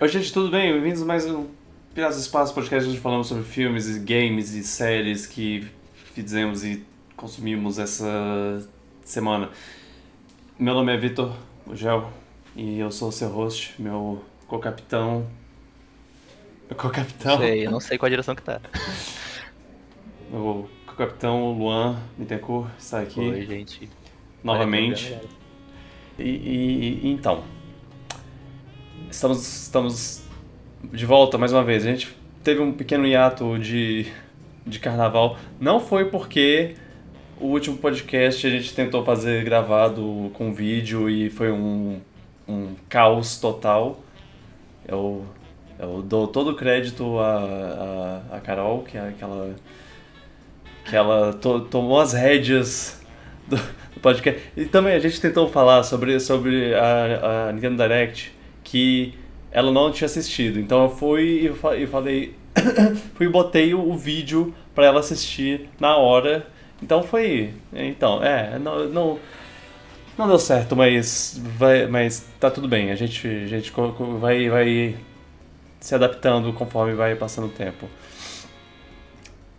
Oi, gente, tudo bem? Bem-vindos a mais um Piratas do Espaço Podcast, onde falamos sobre filmes e games e séries que fizemos e consumimos essa semana. Meu nome é Vitor Gel e eu sou o seu host, meu co-capitão. Meu co-capitão? Sei, eu não sei qual a direção que tá. Meu co-capitão Luan Bittencourt está aqui Oi, gente. novamente. E, e- e então, estamos, estamos de volta mais uma vez. A gente teve um pequeno hiato de, de carnaval. Não foi porque o último podcast a gente tentou fazer gravado com vídeo e foi um, um caos total. Eu, eu dou todo o crédito a, a, a Carol, que é aquela. que ela to- tomou as rédeas do, do podcast. E também a gente tentou falar sobre, sobre a, a Nintendo Direct que ela não tinha assistido. Então eu fui e fa- falei. fui e botei o, vídeo pra ela assistir na hora. Então foi. Então, é, não. não não deu certo, mas vai, mas tá tudo bem. A gente, a gente vai, vai se adaptando conforme vai passando o tempo.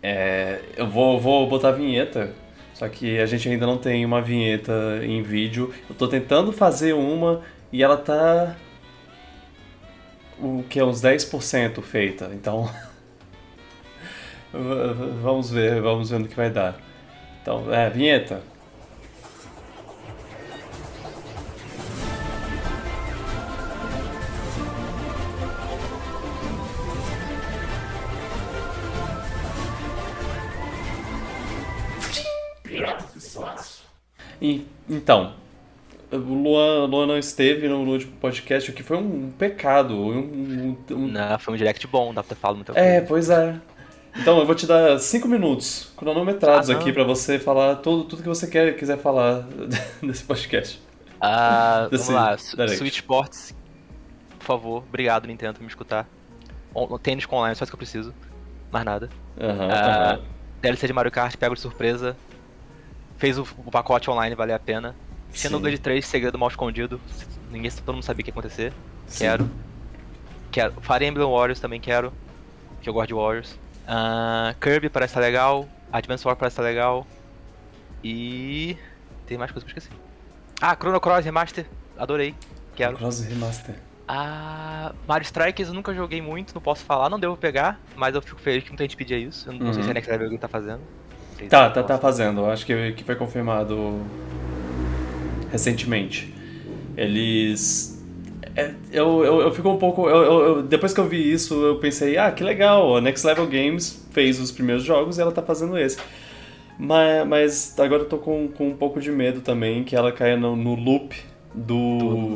É, eu vou, vou botar a vinheta, só que a gente ainda não tem uma vinheta em vídeo. Eu tô tentando fazer uma e ela tá. O que é uns 10% feita, então. vamos ver, vamos ver no que vai dar. Então, é, vinheta. Então, o Luan, Luan não esteve no, no último podcast, o que foi um pecado. um- um- um- Não, foi um direct bom, dá pra ter falado muita É, coisa. pois é. Então, eu vou te dar cinco minutos cronometrados Ah, aqui pra você falar tudo, tudo que você quer, quiser falar desse podcast. Ah, vamos Desse lá, Su- direct. Por favor, obrigado Nintendo por me escutar. On- Tênis com online, só isso que eu preciso. Mais nada. Aham, Ah, aham. DLC de Mario Kart, pego de surpresa. Fez o, o pacote online valer a pena. Xenoblade 3, segredo mal escondido. Ninguém, todo mundo sabia o que ia acontecer. Sim. Quero. Quero. Fire Emblem Warriors também quero. Que eu gosto de Warriors. Ah, Kirby parece estar legal. Advance War parece estar legal. E. Tem mais coisa que eu esqueci. Ah, Chrono Cross Remaster. Adorei. Quero. Cross Remaster. Ah, Mario Strikers eu nunca joguei muito, não posso falar, não devo pegar, mas eu fico feliz que muita gente pedia isso. Eu não sei Uhum. se a Next Level tá fazendo. Sei Tá, tá, tá fazendo. Acho que, que foi confirmado recentemente. Eles. é, eu, eu, eu fico um pouco. eu- eu- depois que eu vi isso, eu pensei, ah, que legal, a Next Level Games fez os primeiros jogos e ela tá fazendo esse. Mas, mas agora eu tô com, com um pouco de medo também que ela caia no, no loop Do do.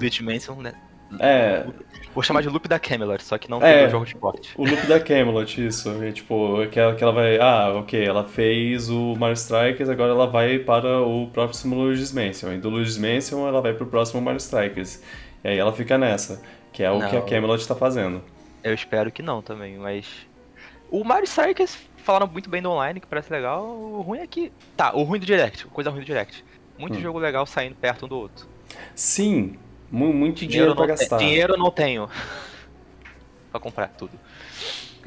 Né? É, Vou chamar de loop da Camelot, só que não É. tem o jogo de esporte. o loop da Camelot, isso. É, tipo, que ela, que ela vai. Ah, ok, ela fez o Mario Strikers, agora ela vai para o próximo Luigi's Mansion. E do Luigi's Mansion ela vai pro próximo Mario Strikers. E aí ela fica nessa, que é o que a Não. Camelot tá fazendo. Eu espero que não também, mas. O Mario Strikers falaram muito bem do online, que parece legal. O ruim é que. Tá, o ruim do Direct, coisa ruim do Direct. Muito Hum. jogo legal saindo perto um do outro. Sim, muito dinheiro, eu pra gastar. Dinheiro eu não tenho. pra comprar tudo.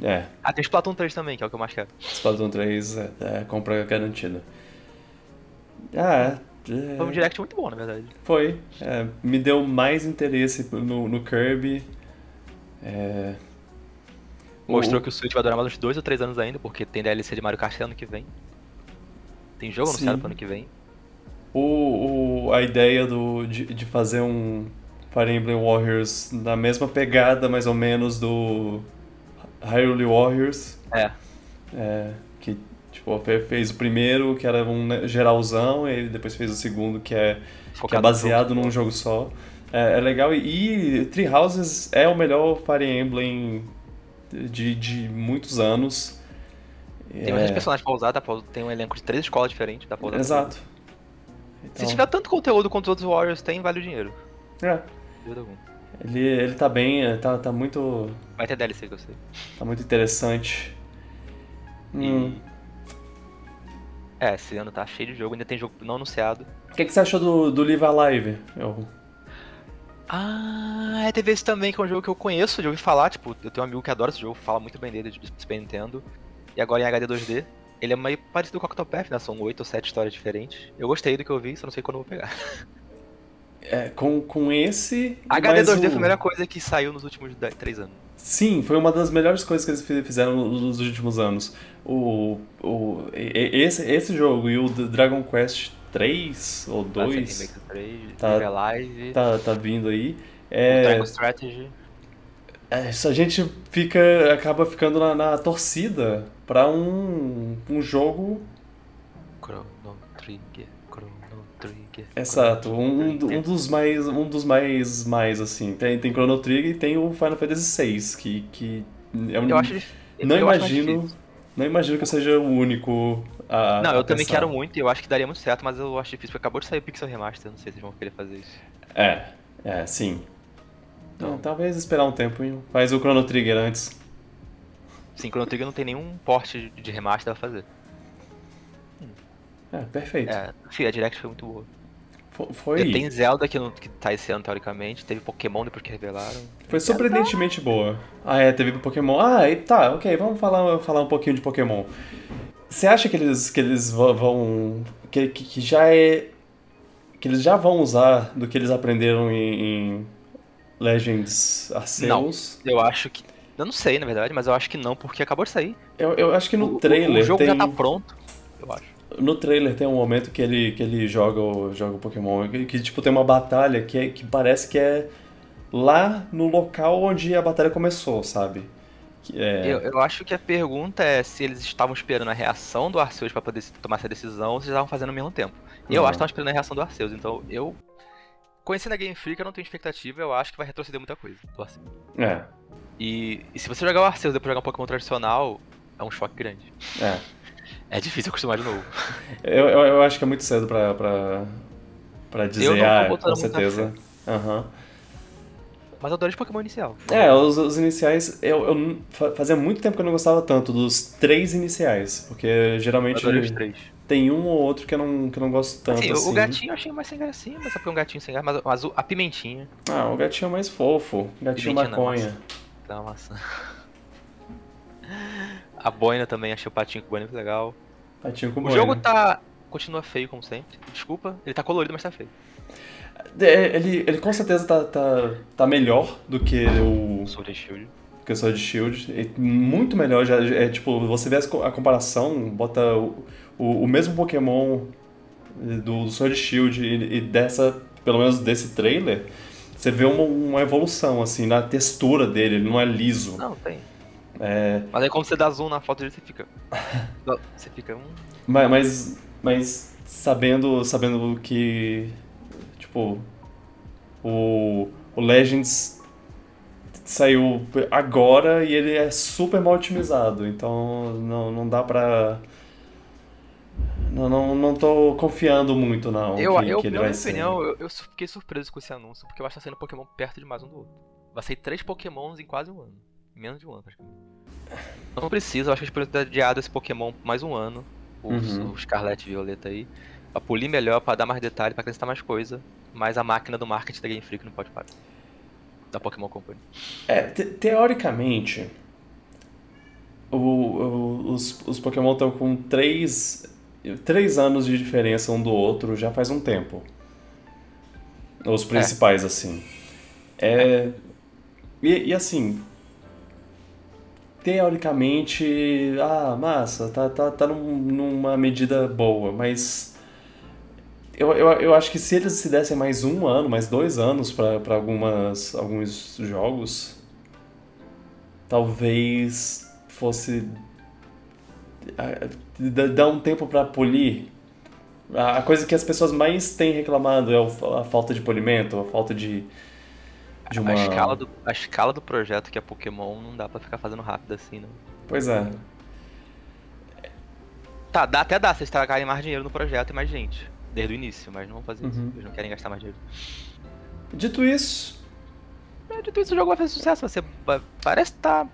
É, Ah, tem Splatoon 3 também, que é o que eu mais quero. Splatoon 3 é, é compra garantida. Ah, é, Foi um direct muito bom, na verdade. Foi. É, me deu mais interesse no, no Kirby. É, Mostrou o- que o Switch vai durar mais uns 2 ou 3 anos ainda, porque tem DLC de Mario Kart ano que vem. Tem jogo anunciado pro ano que vem. O, o- a ideia do, de, de fazer um Fire Emblem Warriors na mesma pegada, mais ou menos, do Hyrule Warriors. É. É, que tipo, fe- fez o primeiro, que era um né, geralzão, e depois fez o segundo, que é, que é baseado jogo. num jogo só. É, é legal. E, e Three Houses é o melhor Fire Emblem de, de muitos anos. Tem É, bastante personagens pra usar, dá pra, tem um elenco de três escolas diferentes, dá pra usar. Exato. Então, Se tiver tanto conteúdo quanto os outros Warriors tem, vale o dinheiro. é, Dúvida alguma. ele, ele tá bem, tá, tá muito. Vai ter DLC que eu sei. Tá muito interessante. Hum. É, esse ano tá cheio de jogo, ainda tem jogo não anunciado. O que, que você achou do, do Live Alive? Eu... Ah, é, teve esse também, que é um jogo que eu conheço, de ouvir falar, tipo, eu tenho um amigo que adora esse jogo, fala muito bem dele, de Super Nintendo. E agora em HD 2D. Ele é meio parecido com o Octopath, né? São oito ou sete histórias diferentes. Eu gostei do que eu vi, só não sei quando eu vou pegar. É, com, com esse. HD 2D o... foi a melhor coisa que saiu nos últimos 10, 3 anos. Sim, foi uma das melhores coisas que eles fizeram nos últimos anos. O, o, esse, esse jogo e o Dragon Quest 3 ou 2 tá, Live, tá, tá vindo aí. É, Dragon Strategy. É, a gente fica, acaba ficando na, na torcida para um, um jogo. Chrono Trigger, Trigger. Exato, um, um dos mais, um dos mais, mais assim. Tem, tem Chrono Trigger e tem o Final Fantasy VI, que, que é um. Eu acho, eu não imagino, não imagino que eu seja o único a. Não, eu a também pensar. quero muito e eu acho que daria muito certo, mas eu acho difícil porque acabou de sair o Pixel Remaster, não sei se eles vão querer fazer isso. É, é, sim. Então, talvez esperar um tempo e faz o Chrono Trigger antes. Sim, Chrono Trigger não tem nenhum porte de remaster a fazer. É, perfeito. É, sim, a Direct foi muito boa. Fo- Foi, Tem Zelda que, não, que tá esse ano, teoricamente. Teve Pokémon depois que revelaram. foi surpreendentemente boa. Ah, é, teve Pokémon. Ah, e tá, ok, vamos falar, falar um pouquinho de Pokémon. Você acha que eles, que eles vão-. Que, que, já é. Que eles já vão usar do que eles aprenderam em, em Legends Arceus? Eu acho que. Eu não sei, na verdade, mas eu acho que não, porque acabou de sair. Eu, eu acho que no O- trailer O, jogo tem. já tá pronto, eu acho. No trailer tem um momento que ele, que ele joga, o, joga o Pokémon, que, que, tipo tem uma batalha que, é, que parece que é lá no local onde a batalha começou, sabe? É, Eu, eu acho que a pergunta é se eles estavam esperando a reação do Arceus pra poder tomar essa decisão ou se eles estavam fazendo ao mesmo tempo. Eu Uhum. acho que estavam esperando a reação do Arceus, então eu. Conhecendo a Game Freak, eu não tenho expectativa, eu acho que vai retroceder muita coisa do Arceus. é, E, e se você jogar o Arceus e depois jogar um Pokémon tradicional, é um choque grande. é. É difícil acostumar de novo. Eu, eu, eu acho que é muito cedo pra, pra, pra dizer, não ah, com certeza. Aham. Mas eu adoro de Pokémon inicial. É, os, os iniciais, eu, eu não- fa- fazia muito tempo que eu não gostava tanto dos três iniciais, porque geralmente adorei tem um ou outro que eu não, que eu não gosto tanto Assim, assim. o gatinho eu achei mais sem gracinha, mas só porque é um gatinho sem graça, mas, a pimentinha Ah, o gatinho é mais fofo, gatinho Pimentinha não, maconha. dá uma maçã. A boina também, achei o patinho com boina muito legal. Gatinho com O boina. jogo tá. continua feio como sempre. Desculpa, ele tá colorido, mas tá feio. É, Ele, ele com certeza tá, tá, tá melhor do que o Sword and Shield. que o Sword Shield. É muito melhor. Já, é tipo, você vê a comparação, bota o, o, o mesmo Pokémon do, do Sword Shield e, e dessa, pelo menos desse trailer, você vê uma, uma evolução, assim, na textura dele, ele não é liso. Não, tem. É, Mas aí quando você dá zoom na foto dele, você fica. Você fica um. mas, mas, mas sabendo, sabendo que, tipo, o, o Legends saiu agora e ele é super mal otimizado, então não, não dá pra... Não, não, não tô confiando muito não Eu, que, eu, que ele na vai minha ser. opinião, eu, eu fiquei surpreso com esse anúncio, porque eu acho que tá saindo Pokémon perto demais um do outro. Vai sair três Pokémons em quase um ano. Menos de um ano, praticamente. Não precisa, eu acho que eles poderiam ter adiado esse Pokémon mais um ano. O, Uhum. o Scarlet Violeta aí. Pra polir melhor, pra dar mais detalhe, pra acrescentar mais coisa. Mas a máquina do marketing da Game Freak não pode parar. Da Pokémon Company. É, te- teoricamente, o- o- os, os Pokémon estão com três, três anos de diferença um do outro já faz um tempo. Os principais, assim. É, e, e assim, teoricamente, ah, massa, tá, tá, tá num- numa medida boa, mas eu, eu, eu acho que se eles se dessem mais um ano, mais dois anos pra algumas alguns jogos, talvez fosse dar um tempo pra polir. A coisa que as pessoas mais têm reclamado é a falta de polimento, a falta de de uma A, escala do, a escala do projeto que é Pokémon não dá pra ficar fazendo rápido assim, não. Pois é. Tá, dá, até dá se eles tragarem mais dinheiro no projeto e mais gente. Desde o início, mas não vão fazer isso. Uhum. Eles não querem gastar mais dinheiro. Dito isso, É, dito isso, o jogo vai fazer sucesso. Vai- parece tá.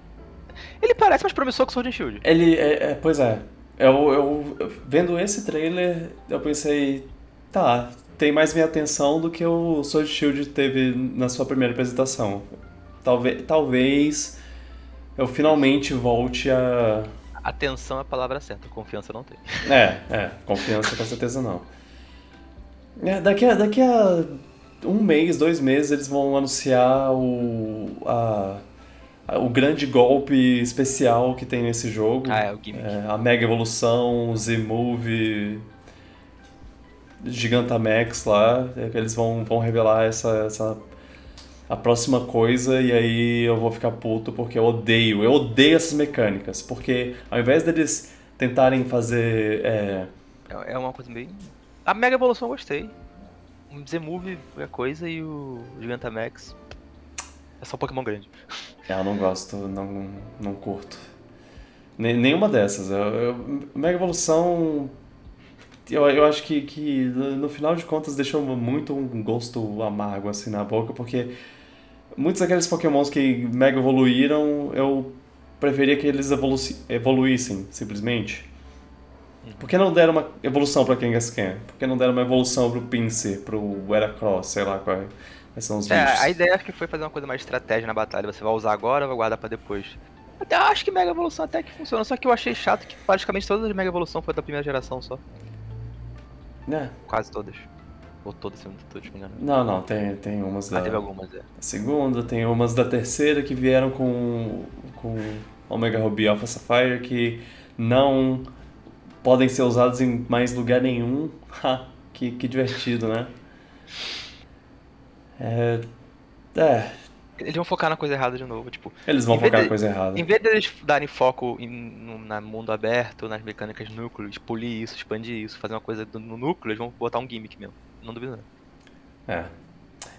Ele parece mais promissor que o Sword and Shield. ele é, é- pois é. Eu, eu- eu- vendo esse trailer, eu pensei, tá, tem mais minha atenção do que o Sword Shield teve na sua primeira apresentação. Talvez, talvez eu finalmente volte a. Atenção é a palavra certa, confiança não tem. É, é, confiança com certeza não. É, daqui, a, daqui a um mês, dois meses, eles vão anunciar o, a, a- o grande golpe especial que tem nesse jogo. Ah, é o gimmick. É, a Mega Evolução, o Z-Move, Gigantamax lá, é eles vão, vão revelar essa, essa a próxima coisa e aí eu vou ficar puto porque eu odeio, eu odeio essas mecânicas, porque ao invés deles tentarem fazer é, É é uma coisa bem. A Mega Evolução eu gostei. O Z-Move é coisa e o Gigantamax é só Pokémon grande. É, eu não gosto, não, não curto. Nenhuma dessas. Eu, eu- Mega Evolução. Eu, eu acho que, que no final de contas deixou muito um gosto amargo assim na boca, porque muitos daqueles Pokémons que Mega evoluíram, eu preferia que eles evolu evoluíssem, simplesmente. Por que não deram uma evolução pra Kangaskhan? Por que não deram uma evolução pro Pinsir, pro Heracross, sei lá quais, quais são os É, bichos? a ideia acho que foi fazer uma coisa mais estratégia na batalha. Você vai usar agora ou vai guardar pra depois. Até acho que Mega Evolução até que funciona, só que eu achei chato que praticamente todas as Mega Evolução foi da primeira geração só. É. Quase todas. Ou todas, se eu não tô te enganando. Não, não, tem, tem umas da Ah, teve algumas, é. da segunda, tem umas da terceira que vieram com, com Omega Ruby Alpha Sapphire que não podem ser usados em mais lugar nenhum. Ha, que, que divertido, né? É, é, Eles vão focar na coisa errada de novo, tipo. eles vão focar na de- coisa errada. Em vez deles darem foco em, no na mundo aberto, nas mecânicas núcleo, polir isso, expandir isso, fazer uma coisa no núcleo, eles vão botar um gimmick mesmo. Não duvido não. É.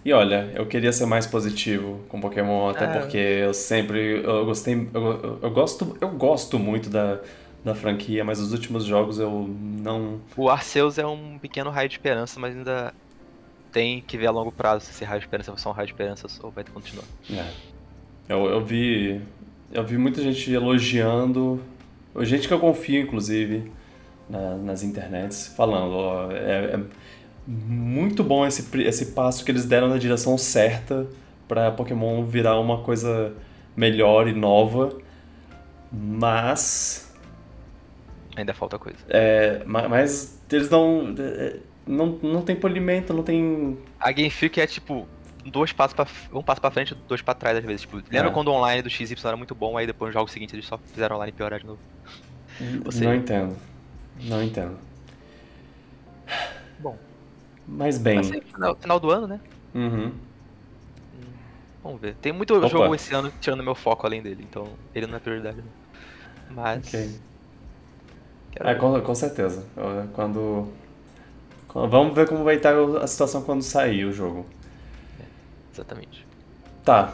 E olha, eu queria ser mais positivo com Pokémon, até É. porque eu sempre eu gostei, eu, eu- eu gosto, eu gosto muito da, da franquia, mas os últimos jogos eu não O Arceus é um pequeno raio de esperança, mas ainda tem que ver a longo prazo se esse raio de esperança vai ser um raio de esperança ou vai continuar. É. Eu, eu vi. Eu vi muita gente elogiando. Gente que eu confio, inclusive, na- nas internets, falando, ó, é, é muito bom esse, esse passo que eles deram na direção certa para Pokémon virar uma coisa melhor e nova. Mas. Ainda falta coisa. é, ma- mas eles não. É, Não, não tem polimento, não tem. A Game Freak é tipo dois passos para um passo pra frente, dois pra trás às vezes. Tipo, lembra É. quando o online do XY era muito bom, aí depois no jogo seguinte eles só fizeram online piorar de novo. Você- Não entendo. Não entendo. Bom. Mas bem. Vai ser final, final do ano, né? Uhum. Vamos ver. Tem muito Opa. jogo esse ano tirando meu foco além dele, então ele não é prioridade. Não. Mas. Ok. quero É, com, com certeza. Quando- Vamos ver como vai estar a situação quando sair o jogo. Exatamente. Tá.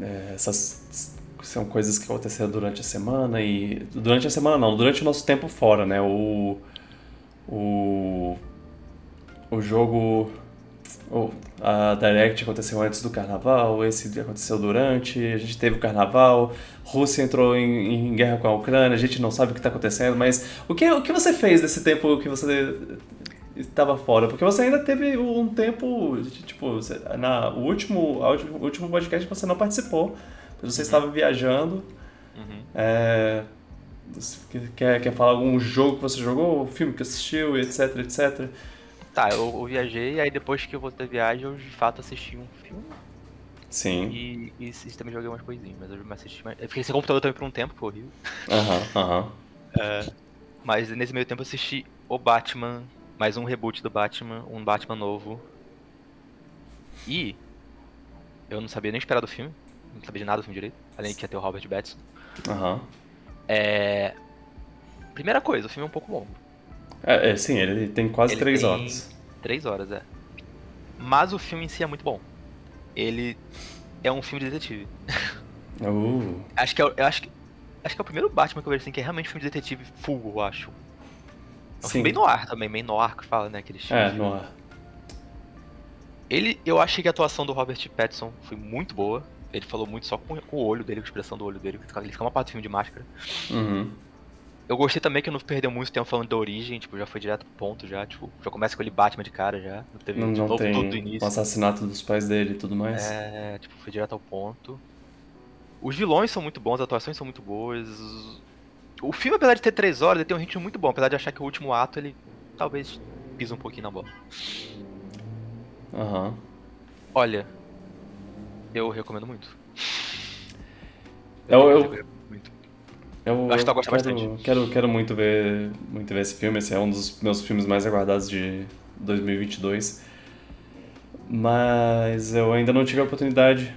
é, essas são coisas que aconteceram durante a semana e. Durante a semana não, durante o nosso tempo fora, né? O. O. O jogo. o- a Direct aconteceu antes do carnaval, esse aconteceu durante, a gente teve o carnaval, Rússia entrou em, em guerra com a Ucrânia, a gente não sabe o que está acontecendo, mas o que, o que você fez nesse tempo que você estava fora? Porque você ainda teve um tempo, tipo, na, o, último, último- o último podcast você não participou, você estava viajando, Uhum. é, quer, quer falar algum jogo que você jogou, filme que assistiu, etc, etc. Tá, eu, eu viajei, aí depois que eu voltei da viagem, eu de fato assisti um filme Sim, e, e, e também joguei umas coisinhas, mas eu assisti mais. Eu fiquei sem computador também por um tempo, foi horrível. aham, aham. Mas nesse meio tempo eu assisti o Batman, mais um reboot do Batman, um Batman novo. E eu não sabia nem esperar do filme, não sabia de nada do filme direito, além de que ia ter o Robert Pattinson. Aham. É. Primeira coisa, o filme é um pouco longo. É, é, sim, ele tem quase Ele três tem horas. Três horas, é. Mas o filme em si é muito bom. Ele é um filme de detetive. Uh, Acho que é, eu acho que, acho que é o primeiro Batman que eu vejo assim que é realmente um filme de detetive full, eu acho. É um sim. filme bem noir também, bem noir que fala, né? Aquele É, no ar. Ele, eu achei que a atuação do Robert Pattinson foi muito boa. Ele falou muito só com, com o olho dele, com a expressão do olho dele. Ele fica uma parte do filme de máscara. Uhum. Eu gostei também que não perdeu muito tempo falando da origem, tipo, já foi direto pro ponto já, tipo, já começa com ele Batman de cara já. Não teve Não, de não novo tem tudo do início. o assassinato dos pais dele e tudo mais. É, tipo, foi direto ao ponto. Os vilões são muito bons, as atuações são muito boas. O filme, apesar de ter três horas, ele tem um ritmo muito bom, apesar de achar que o último ato ele talvez pisa um pouquinho na bola. Aham. Olha, eu recomendo muito. Eu- eu- recomendo muito. Eu, Acho que tu eu gosta quero, bastante. Quero, quero muito ver, muito ver esse filme. Esse é um dos meus filmes mais aguardados de 2022. Mas eu ainda não tive a oportunidade.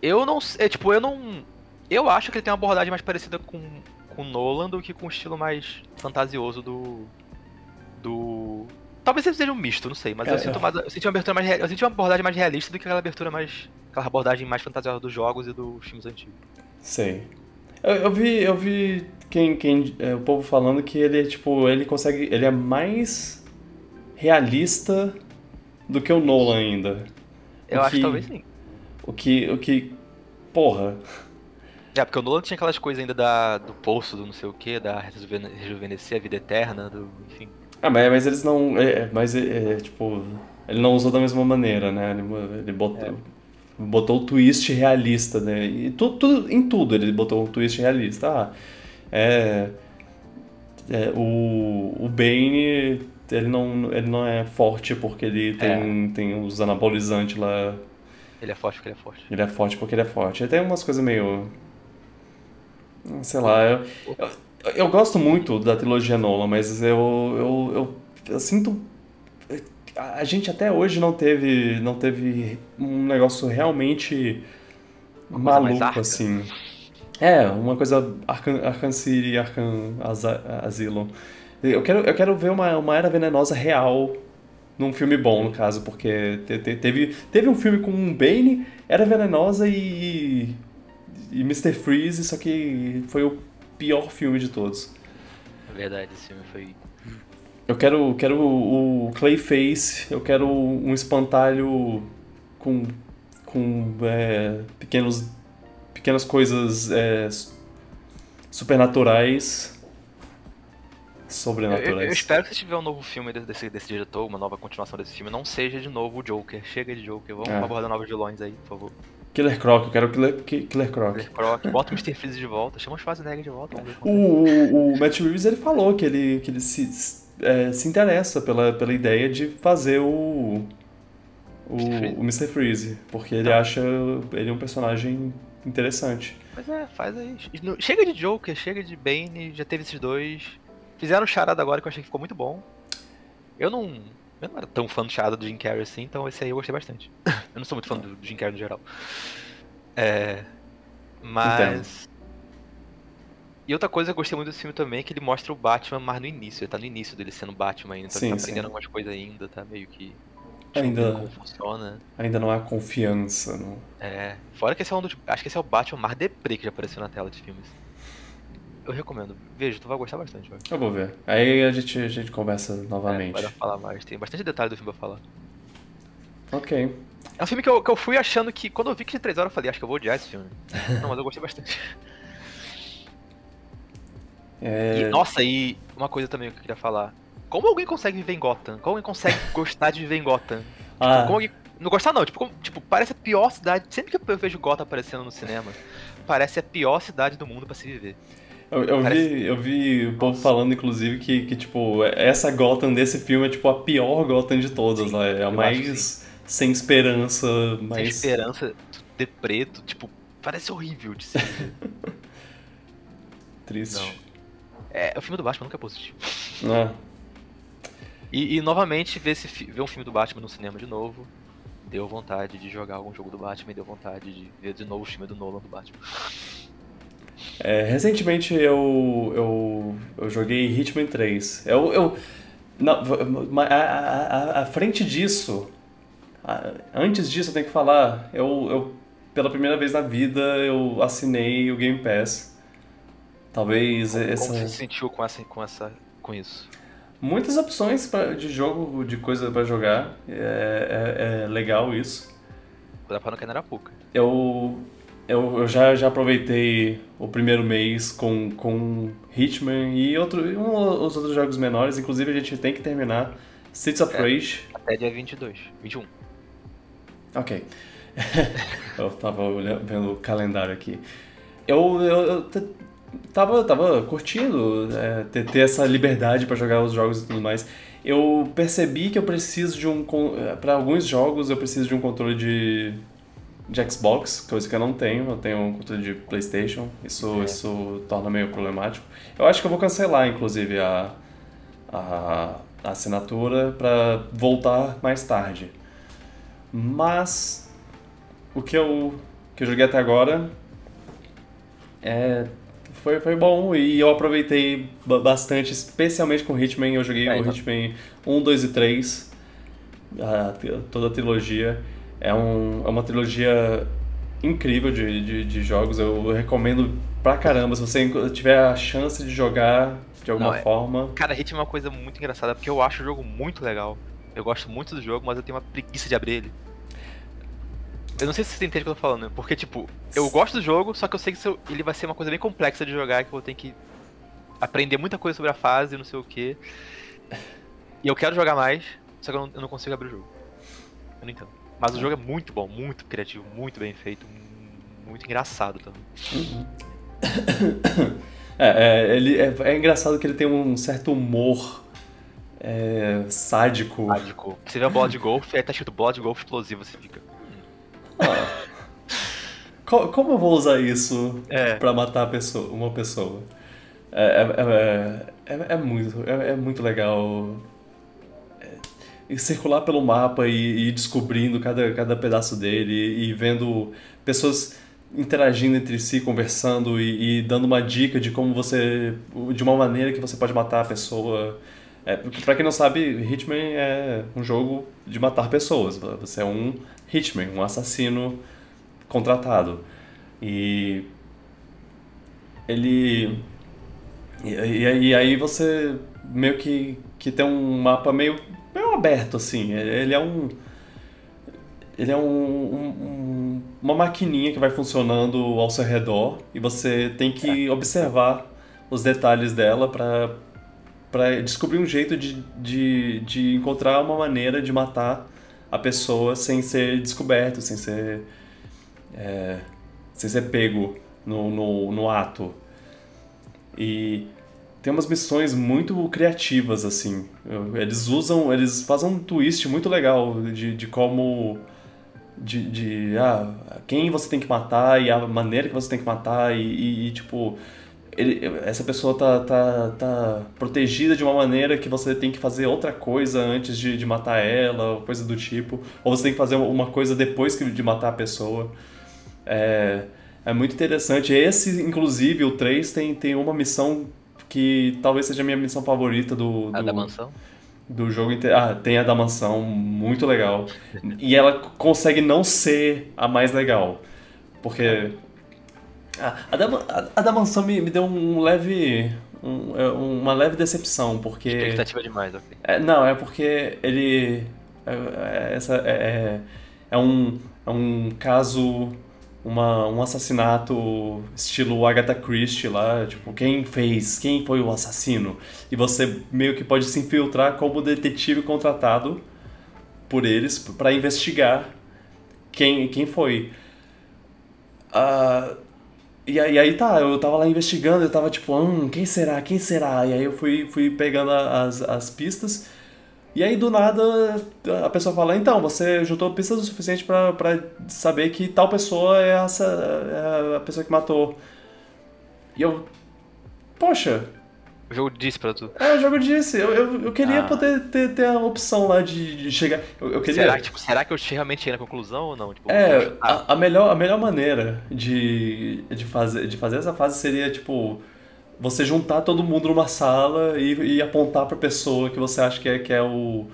Eu não sei, tipo, eu não. Eu acho que ele tem uma abordagem mais parecida com com Nolan do que com o estilo mais fantasioso do. Do. Talvez ele seja um misto, não sei, mas eu, É, sinto é. mais, eu senti uma abertura mais eu senti uma abordagem mais realista do que aquela abertura mais. aquela abordagem mais fantasiosa dos jogos e dos filmes antigos. Sei. Eu, eu vi, eu vi quem, quem, é, o povo falando que ele, tipo, ele consegue. Ele é mais realista do que o Nolan ainda. Eu O acho que talvez sim. O que. O que. Porra. É, porque o Nolan tinha aquelas coisas ainda da, do poço, do não sei o que, da rejuven- rejuvenescer a vida eterna, do. enfim. Ah, mas, mas eles não. É, é, mas é, é, tipo. Ele não usou da mesma maneira, né? Ele, ele botou, botou o twist realista, né? E tudo, em tudo ele botou um twist realista. Ah, é. é, o, o Bane, ele não, ele não é forte porque ele tem, tem os anabolizantes lá. Ele é forte porque ele é forte. Ele é forte porque ele é forte. Ele tem umas coisas meio. Sei lá, eu, eu, eu gosto muito da trilogia Nolan, mas eu, eu, eu, eu sinto. A gente até hoje não teve, não teve um negócio realmente Uma maluco assim. É, uma coisa Arkham, Arkham City, Arkham Asylum. Eu quero, eu quero ver uma, uma era venenosa real num filme bom, no caso, porque te- te- teve, teve um filme com um Bane, Era Venenosa e, e Mr. Freeze, só que foi o pior filme de todos. É verdade, esse filme foi. Eu quero, quero o, Clayface, eu quero um espantalho com, com é, pequenos, pequenas coisas é, supernaturais, Eu, sobrenaturais. eu- eu espero que se tiver um novo filme desse, desse, desse diretor, uma nova continuação desse filme, não seja de novo o Joker. Chega de Joker, vamos É. abordar novos vilões aí, por favor. Killer Croc, eu quero Killer, Ki- Killer Croc. Killer Croc, bota o Mr. Freeze de volta, chama o Schwarzenegger de volta, ver como O, o, o Matt Reeves ele falou que ele, que ele se, é, se interessa pela, pela ideia de fazer o, o, Mr. Freeze. o Mr. Freeze, porque ele Tá. acha ele um personagem interessante. Mas é, faz aí. Chega de Joker, chega de Bane, já teve esses dois. Fizeram o Charada agora que eu achei que ficou muito bom. Eu não. Eu não era tão fã do Charada do Jim Carrey assim, então esse aí eu gostei bastante. eu não sou muito fã do Jim Carrey no geral. É. Mas. E outra coisa que eu gostei muito desse filme também é que ele mostra o Batman mais no início. Ele tá no início dele sendo Batman ainda, então Sim, ele tá sim. aprendendo algumas coisas ainda, tá meio que. Ainda- descobrindo Como funciona. Ainda não há confiança. No... É. Fora que esse é um dos. Acho que esse é o Batman mais deprê que já apareceu na tela de filmes. Eu recomendo. Veja, tu vai gostar bastante, vai. Eu vou ver. Aí a gente, a gente conversa É, novamente. vai dar pra falar mais. Tem bastante detalhe do filme pra falar. Ok. É um filme que eu, que eu fui achando que. Quando eu vi que tinha 3 horas, eu falei, acho que eu vou odiar esse filme. Não, mas eu gostei bastante. É, E, nossa, e uma coisa também que eu queria falar. Como alguém consegue viver em Gotham? Como alguém consegue gostar de viver em Gotham? ah, Como alguém... Não gostar não, tipo, como- tipo, parece a pior cidade. Sempre que eu vejo Gotham aparecendo no cinema, parece a pior cidade do mundo pra se viver. eu, eu parece- vi, eu vi o povo falando, inclusive, que, que, tipo, essa Gotham desse filme é, tipo, a pior Gotham de todas. Sim, lá. É a mais sem esperança, Sem mais... esperança, de preto, tipo, parece horrível de se viver. triste. é, o filme do Batman nunca é positivo. Ah, E, e, novamente ver, esse, ver um filme do Batman no cinema de novo. Deu vontade de jogar algum jogo do Batman e deu vontade de ver de novo o filme do Nolan do Batman. É, recentemente eu, eu, eu joguei Hitman 3. Eu. eu não, ma- a, a, a, a frente disso, antes disso eu tenho que falar, eu, eu pela primeira vez na vida eu assinei o Game Pass. Talvez Como essa. você se sentiu com essa, com essa, com isso? Muitas opções pra, de jogo, de coisa pra jogar. É, é, é legal isso. Dá pra não cair na arapuca. Eu. eu, eu já, já aproveitei o primeiro mês com, com Hitman e outro, um, os outros jogos menores. Inclusive, a gente tem que terminar Streets of É. Rage. Até dia 22, 21. Ok. eu tava olhando, vendo o calendário aqui. Eu, eu, eu tava, tava curtindo é, ter, ter essa liberdade pra jogar os jogos e tudo mais. Eu percebi que eu preciso de um. para alguns jogos, eu preciso de um controle de, de Xbox, coisa que eu não tenho. Eu tenho um controle de PlayStation. Isso, É. isso torna meio problemático. Eu acho que eu vou cancelar, inclusive, a, a, a assinatura pra voltar mais tarde. Mas o que eu, que eu joguei até agora é, foi, foi bom e eu aproveitei ba- bastante, especialmente com Hitman. Eu joguei É, o então. Hitman 1, 2 e 3, a toda a trilogia. É, um, é uma trilogia incrível de, de, de jogos. Eu recomendo pra caramba. Se você tiver a chance de jogar de alguma Não, é- forma. Cara, Hitman é uma coisa muito engraçada, porque eu acho o jogo muito legal. Eu gosto muito do jogo, mas eu tenho uma preguiça de abrir ele. Eu não sei se você entende o que eu tô falando, porque, tipo, eu gosto do jogo, só que eu sei que eu- ele vai ser uma coisa bem complexa de jogar, que eu vou ter que aprender muita coisa sobre a fase, não sei o quê. E eu quero jogar mais, só que eu não, eu não consigo abrir o jogo. Eu não entendo. Mas o jogo é muito bom, muito criativo, muito bem feito, muito engraçado também. É, é, ele, é, é engraçado que ele tem um certo humor é, sádico. Mágico. Você vê a bola de golfe, aí tá escrito bola de golfe explosiva, você fica. Ah. Co- como eu vou usar isso É. pra matar pessoa, uma pessoa? É, é, é, é- é muito, é, é muito legal é, e circular pelo mapa e, e descobrindo cada, cada pedaço dele e, vendo pessoas interagindo entre si, conversando e, e dando uma dica de como você, de uma maneira que você pode matar a pessoa. É, pra quem não sabe, Hitman é um jogo de matar pessoas. Você é um Hitman, um assassino contratado. E ele. E, e- e aí você meio que, que tem um mapa meio, meio aberto, assim. Ele é um. Ele é um, um- um- uma maquininha que vai funcionando ao seu redor e você tem que observar os detalhes dela para para descobrir um jeito de, de, de encontrar uma maneira de matar a pessoa sem ser descoberto, sem ser é, sem ser pego no, no, no ato. E tem umas missões muito criativas, assim. Eles usam, eles fazem um twist muito legal de, de como. De, de ah, quem você tem que matar e a maneira que você tem que matar e, e- e, tipo. Ele- essa pessoa tá, tá, tá protegida de uma maneira que você tem que fazer outra coisa antes de, de matar ela, ou coisa do tipo. Ou você tem que fazer uma coisa depois que- de matar a pessoa. É, é muito interessante. Esse, inclusive, o 3 tem, tem uma missão que talvez seja a minha missão favorita do, A do, da mansão. do jogo inteiro. Ah, tem a da mansão, muito legal. E ela consegue não ser a mais legal. Porque. Ah, a, da, a, da mansão me, me deu um leve. um- é, uma leve decepção, porque. Expectativa demais, ok. É, não, é porque ele. é- é- essa é, é, é um, é um caso. Uma, um assassinato estilo Agatha Christie lá, tipo, quem fez, quem foi o assassino? E você meio que pode se infiltrar como detetive contratado por eles para investigar quem, quem foi. Ah, e aí, aí tá, eu tava lá investigando, eu tava tipo, hum, quem será, quem será? E aí eu fui, fui pegando as, as pistas, e aí do nada a pessoa fala, então, você juntou pistas o suficiente pra saber que tal pessoa é, essa, é a pessoa que matou. E eu, poxa, jogo disse pra tu. é, o jogo disse, eu, eu, eu queria Ah. poder ter, ter a opção lá de, de chegar, eu, eu queria... Será, que, tipo, será que eu realmente cheguei na conclusão ou não? Tipo, É, a, a melhor, a melhor maneira de, de, fazer, de fazer essa fase seria, tipo, você juntar todo mundo numa sala e, e apontar pra pessoa que você acha que é, que é o,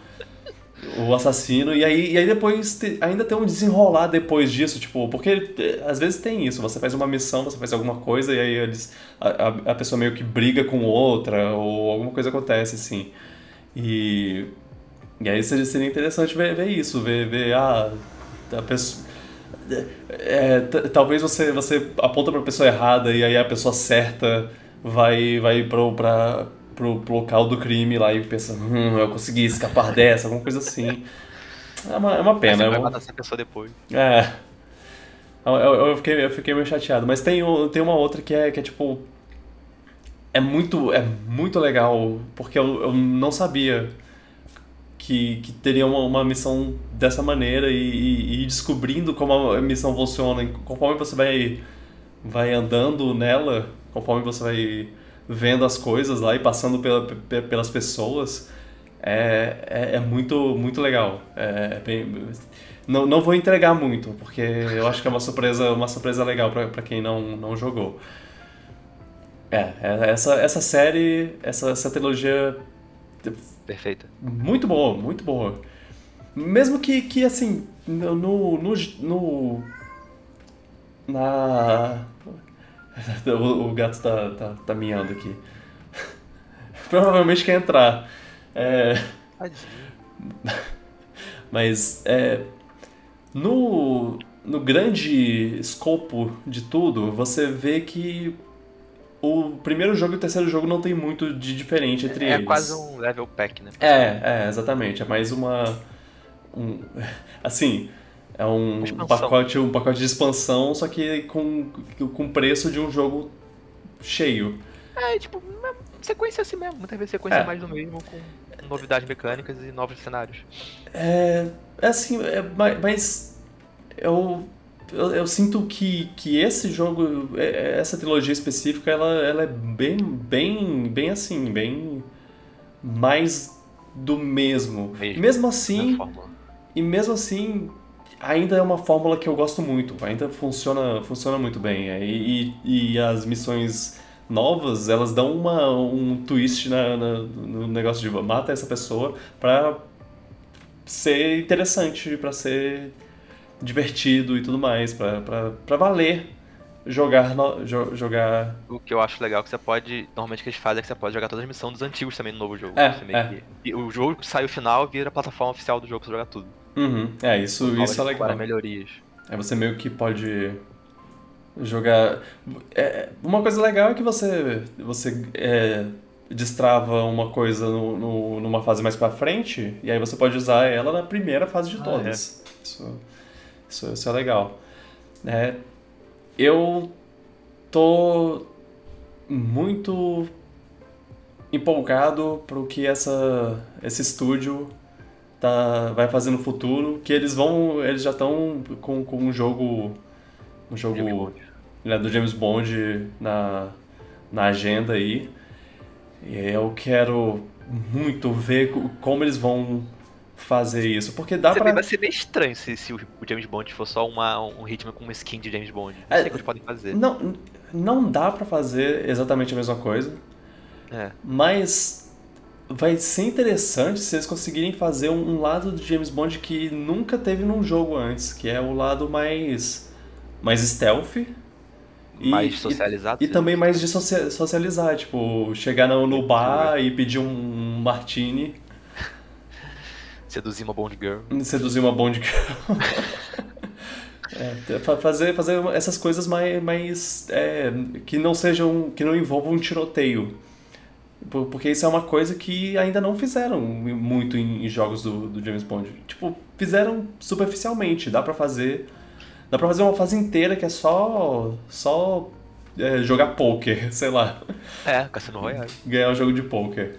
o assassino. E aí, e aí depois te- ainda tem um desenrolar depois disso, tipo, porque eh, às vezes tem isso, você faz uma missão, você faz alguma coisa e aí eles, a, a, pessoa meio que briga com outra ou alguma coisa acontece, assim. E, e aí seria, seria interessante ver, ver isso, ver, ver ah, a pessoa é, t- talvez você, você aponta pra pessoa errada e aí a pessoa certa vai, vai pro, pra, pro, pro local do crime lá e pensa, hum, eu consegui escapar dessa, alguma coisa assim. É uma, é uma pena. você é vai matar essa pessoa depois. é. Eu, eu, eu fiquei, eu fiquei meio chateado. Mas tem, tem uma outra que é, que é tipo. É muito, é muito legal, porque eu, eu não sabia que, que teria uma, uma missão dessa maneira e, e, e descobrindo como a missão funciona. Conforme você vai, vai andando nela, conforme você vai vendo as coisas lá e passando pela, pe- pelas pessoas, é, é, é muito, muito legal. É bem- não, não vou entregar muito, porque eu acho que é uma surpresa, uma surpresa legal pra pra quem não, não jogou. É, é, essa, essa série, essa, essa trilogia Perfeita. muito boa, muito boa. Mesmo que, que assim, no, no, no- na... O, o gato tá, tá, tá miando aqui. Provavelmente quer entrar. É... Mas é, no, no grande escopo de tudo, você vê que o primeiro jogo e o terceiro jogo não tem muito de diferente entre É eles. quase um level pack, né? É, é, exatamente. É mais uma. Um, assim, é um expansão. pacote, um pacote de expansão, só que com, com preço de um jogo cheio. É, tipo, uma sequência assim mesmo. Muitas vezes sequência É. mais do mesmo, com novidades mecânicas e novos cenários. É, é assim, é, ma- mas eu, eu, eu sinto que, que esse jogo, é- é- essa trilogia específica, ela, ela é bem, bem, bem assim, bem mais do mesmo. Mesmo. Mesmo assim, e mesmo assim, ainda é uma fórmula que eu gosto muito, ainda funciona, funciona muito bem. é, E, e, e as missões novas, elas dão uma, um twist na, na- no negócio de mata essa pessoa pra ser interessante, pra ser divertido e tudo mais, pra, pra, pra valer jogar, no- jo- jogar O que eu acho legal é que você pode. Normalmente o que eles fazem é que você pode jogar todas as missões dos antigos também no novo jogo. É, é. que- e o jogo que sai o final vira a plataforma oficial do jogo pra você jogar tudo. Uhum. É, isso, isso é legal. Para melhorias. Aí você meio que pode jogar. É, uma coisa legal é que você, você é, destrava uma coisa no, no- numa fase mais pra frente, e aí você pode usar ela na primeira fase de Ah, todas. Isso, isso, isso é legal. É, eu tô muito empolgado pro que essa, esse estúdio tá, vai fazer no futuro, que eles vão, eles já estão com, com um jogo, um jogo né, do James Bond na, na agenda aí. E eu quero muito ver co- como eles vão fazer isso, porque dá pra... Vai ser meio estranho se, se o James Bond for só uma, um ritmo com uma skin de James Bond. Não É, sei o que eles podem fazer. Não, não dá pra fazer exatamente a mesma coisa, É. mas vai ser interessante se eles conseguirem fazer um, um lado do James Bond que nunca teve num jogo antes, que é o lado mais mais stealth e, mais e- socializado. e, você também mais de socia- socializar, tipo, chegar no, no bar e pedir um martini, Seduzir uma Bond Girl. seduzir uma Bond girl. É, fa- fazer, fazer essas coisas mais, mais é, que não sejam, que não envolvam um tiroteio. Por- Porque isso é uma coisa que ainda não fizeram muito em, jogos do, do James Bond. Tipo, fizeram superficialmente. Dá pra fazer. Dá pra fazer uma fase inteira que é só. só é, jogar poker, sei lá. É, Cassino Royale. Ganhar um jogo de poker.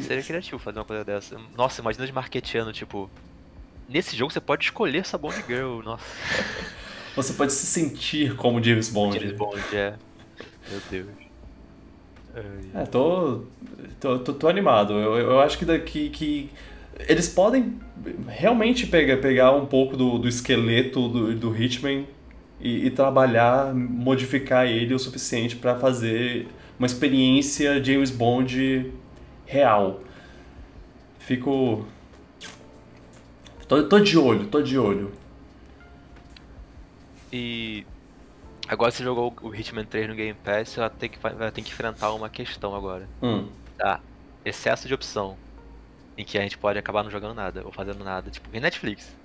Seria criativo fazer uma coisa dessa. Nossa, imagina de marketeando, tipo. Nesse jogo você pode escolher essa Bond Girl. Nossa, Você pode se sentir como James Bond. James Bond é. Meu Deus. É, tô, tô, tô, tô animado. Eu, eu acho que daqui que eles podem realmente pegar, pegar um pouco do, do esqueleto do, do Hitman e, e trabalhar, modificar ele o suficiente pra fazer uma experiência James Bond real. Fico. Tô, tô de olho, tô de olho. E agora você jogou o Hitman 3 no Game Pass, você vai ter que, vai ter que enfrentar uma questão agora. Hum. Tá. Excesso de opção. Em que a gente pode acabar não jogando nada, ou fazendo nada. Tipo, em Netflix.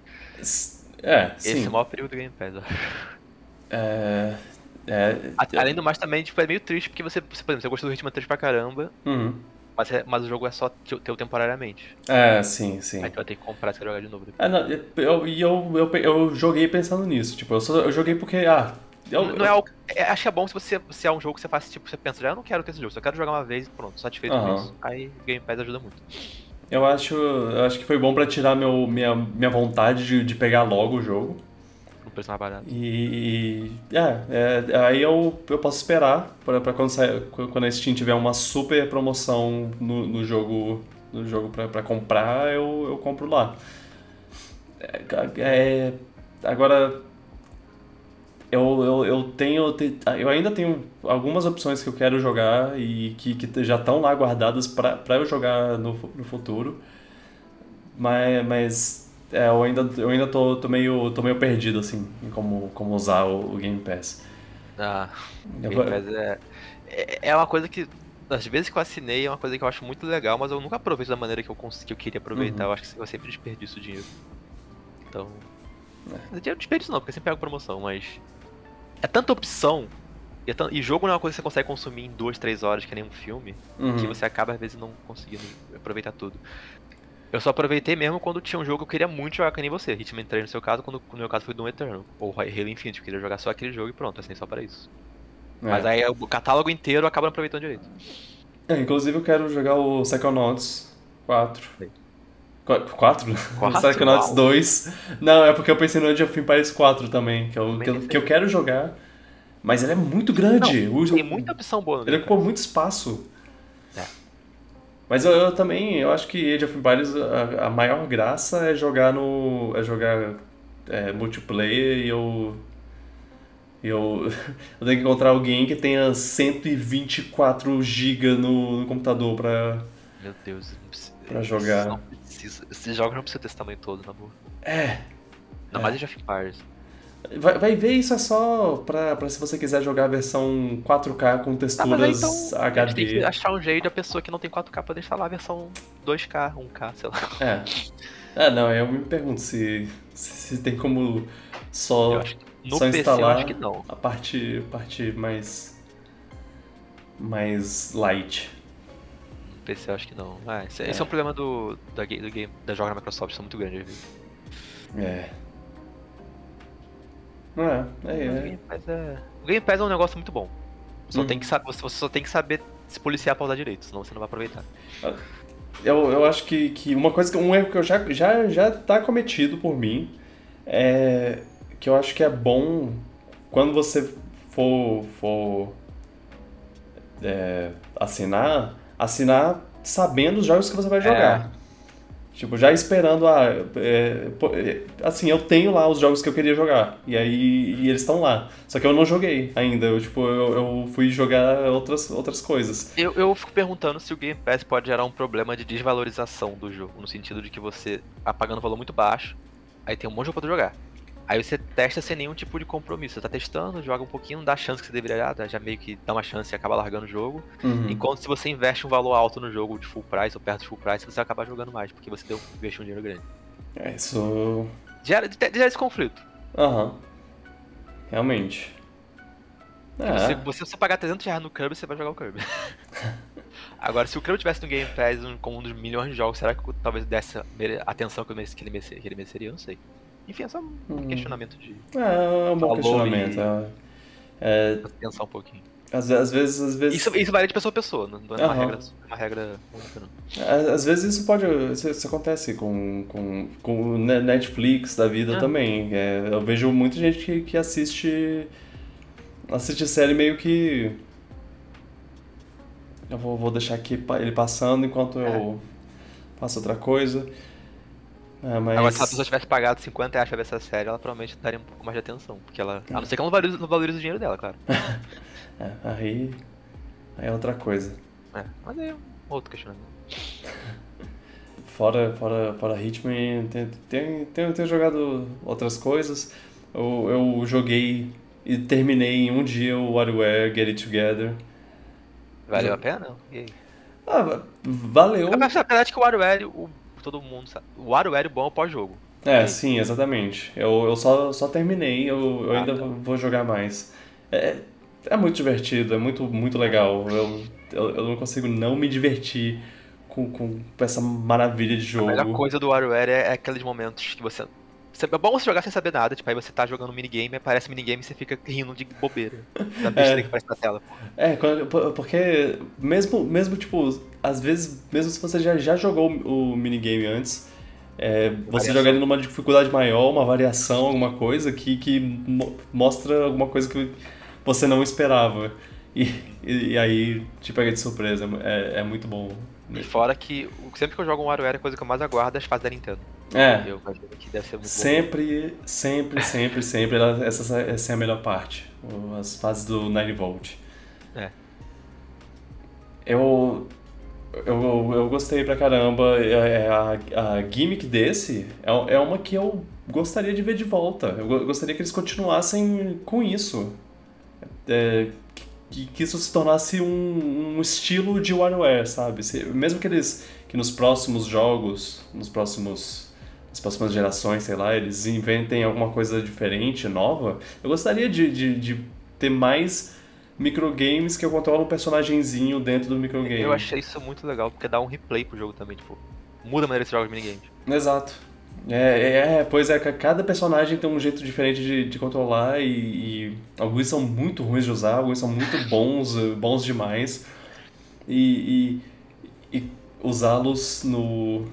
É, Esse sim. é o maior perigo do Game Pass, ó. É, é, Além do mais, também, tipo, é meio triste porque você, você, por exemplo, você gostou do Hitman 3 pra caramba, uhum. mas, é- mas o jogo é só teu, teu temporariamente. é sim, sim. Aí tu vai ter que comprar se quer jogar de novo. É, não, eu, e eu, eu, eu joguei pensando nisso. Tipo, eu, só, eu joguei porque, ah. Eu, não é algo, é, acho que é bom se você se é um jogo que você faz, tipo, você pensa, já eu não quero ter esse jogo, só quero jogar uma vez e pronto, satisfeito com Aham. isso. Aí o Game Pass ajuda muito. eu acho, eu acho que foi bom pra tirar meu, minha, minha vontade de, de pegar logo o jogo. No preço mais barato. E. É, é, aí eu, eu posso esperar pra, pra quando, sair, quando a Steam tiver uma super promoção no, no jogo, no jogo pra, pra comprar, eu, eu compro lá. É, é, agora. Eu, eu, eu tenho. te- Eu ainda tenho algumas opções que eu quero jogar e que, que já estão lá guardadas pra, pra eu jogar no, no futuro. Mas, mas é, eu ainda, eu ainda tô, tô, meio, tô meio perdido, assim, em como, como usar o, o Game Pass. Ah, Eu Game Pass é, é, é uma coisa que, às vezes que eu assinei, é uma coisa que eu acho muito legal, mas eu nunca aproveito da maneira que eu, que eu queria aproveitar. Uhum. Eu acho que eu sempre desperdiço o dinheiro. Então. É. Dinheiro desperdício não, porque eu sempre pego promoção, mas. É tanta opção. E, é tan- e jogo não é uma coisa que você consegue consumir em duas, três horas, que nem um filme, Uhum. que você acaba às vezes não conseguindo aproveitar tudo. Eu só aproveitei mesmo quando tinha um jogo que eu queria muito jogar, que nem você. Hitman 3 no seu caso, quando no meu caso foi Doom Eternal. Ou Halo Infinite, eu queria jogar só aquele jogo e pronto, assim, só para isso. É. Mas aí o catálogo inteiro acaba não aproveitando direito. É, inclusive eu quero jogar o Psychonauts 4. Sim. 4? Quatro? Psychonauts Uau. 2. Não, é porque eu pensei no Age of Empires 4 também, que eu, que eu, que eu quero jogar. Mas ele é muito grande. O- Tem muita opção boa Ele Pass. muito espaço. É. Mas eu, eu também, eu acho que Age of Empires, a, a maior graça é jogar no. é jogar é, multiplayer e eu. Eu, eu tenho que encontrar alguém que tenha 124 GB no, no computador pra. Meu Deus. não precisa- Pra jogar. Não precisa. Esse jogo não precisa esse tamanho todo, na boa. É. Ainda mais Age of Empires. Vai, vai ver isso é só pra, pra se você quiser jogar a versão 4K com Tá, texturas aí então a gente tem HD. que achar um jeito da pessoa que não tem 4K poder instalar a versão 2K, 1K, sei lá. É. É, não, eu me pergunto se, se, se tem como só. No só PC instalar a parte, parte mais. mais light. PC eu acho que não. Ah, esse, É. esse é um problema do, da, do game, da joga da Microsoft, são muito grandes. viu? É. É, é, Mas o é. Game Pass é. O Game Pass é um negócio muito bom. Só Uhum. tem que saber, você só tem que saber se policiar pra usar direito, senão você não vai aproveitar. Eu, eu acho que, que uma coisa, um erro que eu já, já, já tá cometido por mim é que eu acho que é bom quando você for, for é, assinar, assinar sabendo os jogos que você vai jogar. Tipo, já esperando, ah, é, é, assim, eu tenho lá os jogos que eu queria jogar, e aí e eles estão lá. Só que eu não joguei ainda, eu, tipo, eu, eu fui jogar outras, outras coisas. Eu, eu fico perguntando se o Game Pass pode gerar um problema de desvalorização do jogo, no sentido de que você tá pagando um valor muito baixo, aí tem um monte de jogo pra tu jogar. Aí você testa sem nenhum tipo de compromisso. Você tá testando, joga um pouquinho, não dá a chance que você deveria dar, já meio que dá uma chance e acaba largando o jogo. Uhum. Enquanto se você investe um valor alto no jogo de full price ou perto de full price, você vai acabar jogando mais, porque você deu, investiu um dinheiro grande. É, isso. Gera, gera esse conflito. Aham. Realmente. Se É. você, se você pagar 300 reais no Kirby, você vai jogar o Kirby. Agora, se o Kirby tivesse no Game Pass um- como um dos milhões de jogos, será que talvez desse a atenção que, ele, mereceria, que ele mereceria? Eu não sei. Enfim, é só um Hum. questionamento de É, é um bom questionamento. e- É, pensar um pouquinho. às, às vezes, às vezes. Isso, isso varia de pessoa a pessoa, não é uma regra, uma regra única, não. Às às vezes isso pode. Isso, isso acontece com, com, com Netflix da vida Ah. também. É, eu vejo muita gente que, que assiste. Assiste série meio que. Eu vou, vou deixar aqui ele passando enquanto eu faço outra coisa. É, mas. Agora, se a pessoa tivesse pagado 50 reais pra ver essa série, ela provavelmente daria um pouco mais de atenção. Porque ela. A não ser que ela não valorize, não valorize o dinheiro dela, claro. É, aí. Aí é outra coisa. É, mas aí é um outro questionamento. Fora, fora, fora Hitman, tem, tem, tenho, tenho jogado outras coisas. Eu, eu joguei e terminei em um dia o WarioWare Get It Together. Valeu a pena? E aí? Ah, va- valeu. A verdade que o WarioWare, o, todo mundo sabe. O WarioWare bom é o pós-jogo. É, sim, exatamente. Eu, eu só, só terminei, eu, eu Ah, ainda tá. vou jogar mais. É, é muito divertido, é muito, muito legal. Eu, eu, eu não consigo não me divertir com, com essa maravilha de A jogo. melhor coisa do WarioWare é, é aqueles momentos que você. É bom você jogar sem saber nada, tipo, aí você tá jogando um minigame, aparece minigame e você fica rindo de bobeira. Da besteira que aparece na tela. É, porque mesmo, mesmo tipo, às vezes, mesmo se você já, já jogou o minigame antes, é, você joga ele numa dificuldade maior, uma variação, alguma coisa que, que mo- mostra alguma coisa que você não esperava. E, e, aí te pega de surpresa, é, é muito bom. E fora que sempre que eu jogo um WarioWare, a coisa que eu mais aguardo é as fases da Nintendo. É, Eu imagino que deve ser muito bom. sempre, sempre, sempre, sempre, ela- essa, essa é a melhor parte, as fases do 9 Volt. É. Eu, eu, eu gostei pra caramba. É, é, A, a gimmick desse é, é uma que eu gostaria de ver de volta. Eu go- gostaria que eles continuassem com isso. É, que, que isso se tornasse um, um estilo de WarioWare, sabe? Se- mesmo que eles que nos próximos jogos, nos próximos nas próximas gerações, sei lá, eles inventem alguma coisa diferente, nova, eu gostaria de, de, de ter mais microgames que eu controlo um personagenzinho dentro do microgame. Eu achei isso muito legal, porque dá um replay pro jogo também, tipo, muda a maneira que você joga os minigames. Exato. É, é, é, pois é, ca- cada personagem tem um jeito diferente de, de controlar e, e alguns são muito ruins de usar, alguns são muito bons, eh, bons demais. E, e, e usá-los no.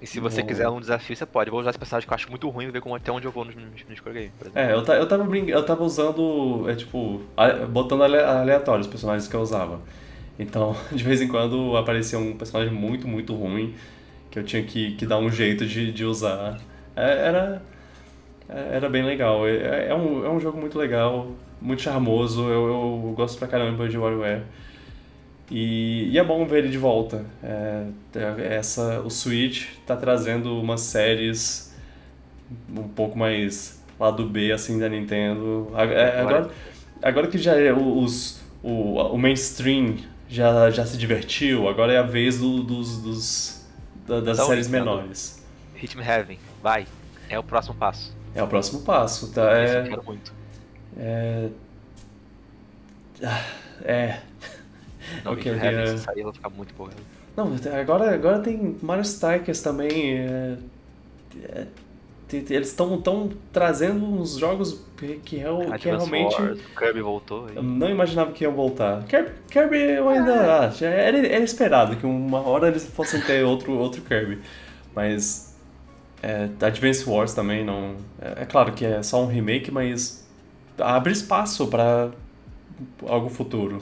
E se você Bom. quiser um desafio, você pode. Eu vou usar esse personagem que eu acho muito ruim e ver como, até onde eu vou nos, nos, exemplo. É, eu, ta- eu, tava, brin- eu tava usando, é tipo, botando ale- aleatório os personagens que eu usava. Então, de vez em quando aparecia um personagem muito, muito ruim que eu tinha que, que dar um jeito de, de usar. É, era, é, era bem legal. É, é um, é um jogo muito legal, muito charmoso. Eu, eu gosto pra caramba de WarioWare. E, e é bom ver ele de volta. É, é- essa, o Switch tá trazendo umas séries um pouco mais lado B assim da Nintendo. É, Agora, agora que já é o- os, o, o mainstream já, já se divertiu, agora é a vez do- dos, dos, da- das Então, séries Nintendo. menores. Rhythm Heaven, vai. É o próximo passo. É o próximo passo, tá? Esse eu É, quero muito. é, ah, é. Não, Ok, Rhythm Heaven, é. se sair, eu vou ficar muito empolgado. Não, agora, agora tem Mario Strikers também. é, é, eles estão tão trazendo uns jogos que, que, real- que Advance realmente Wars, o Kirby voltou. eu não imaginava que iam voltar. Kirby, Kirby eu ainda. Ah, já era, era esperado que uma hora eles fossem ter outro, outro Kirby. Mas. É, Advance Wars também não. É, é claro que é só um remake, mas abre espaço para algo futuro.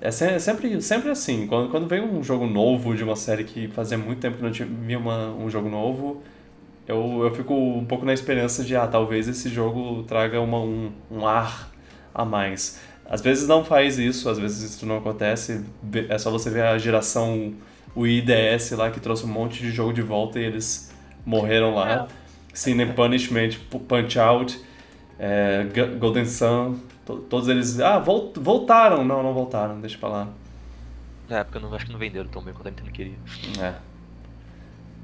É se- sempre, sempre assim. Quando, quando vem um jogo novo de uma série que fazia muito tempo que não tinha via uma, um jogo novo, eu, eu fico um pouco na esperança de, ah, talvez esse jogo traga uma, um, um ar a mais. Às vezes não faz isso, às vezes isso não acontece. É só você ver a geração Wii DS lá que trouxe um monte de jogo de volta e eles morreram lá. Sin and Punishment, Punch Out, é, Golden Sun, todos eles. Ah, vol- voltaram! Não, não voltaram, deixa pra lá. Na época, eu não, acho que não venderam tão bem quanto a Nintendo queria. É.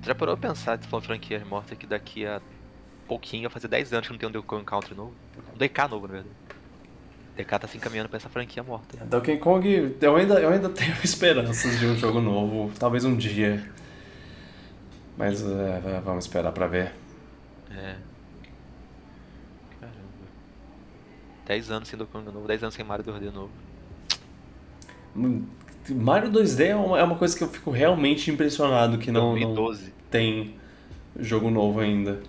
Já parou a pensar, tu falando de franquias mortas, que daqui a pouquinho, vai fazer 10 anos que não tem um Donkey Country novo? Um DK novo, na verdade. DK tá se encaminhando pra essa franquia morta. Donkey Kong, eu ainda, eu ainda tenho esperanças de um jogo novo, talvez um dia. Mas é, vamos esperar pra ver. É. Caramba. 10 anos sem Donkey Kong novo, 10 anos sem Mario 2D novo. Mario 2D é uma, é uma coisa que eu fico realmente impressionado que não, não 2012. tem jogo novo ainda.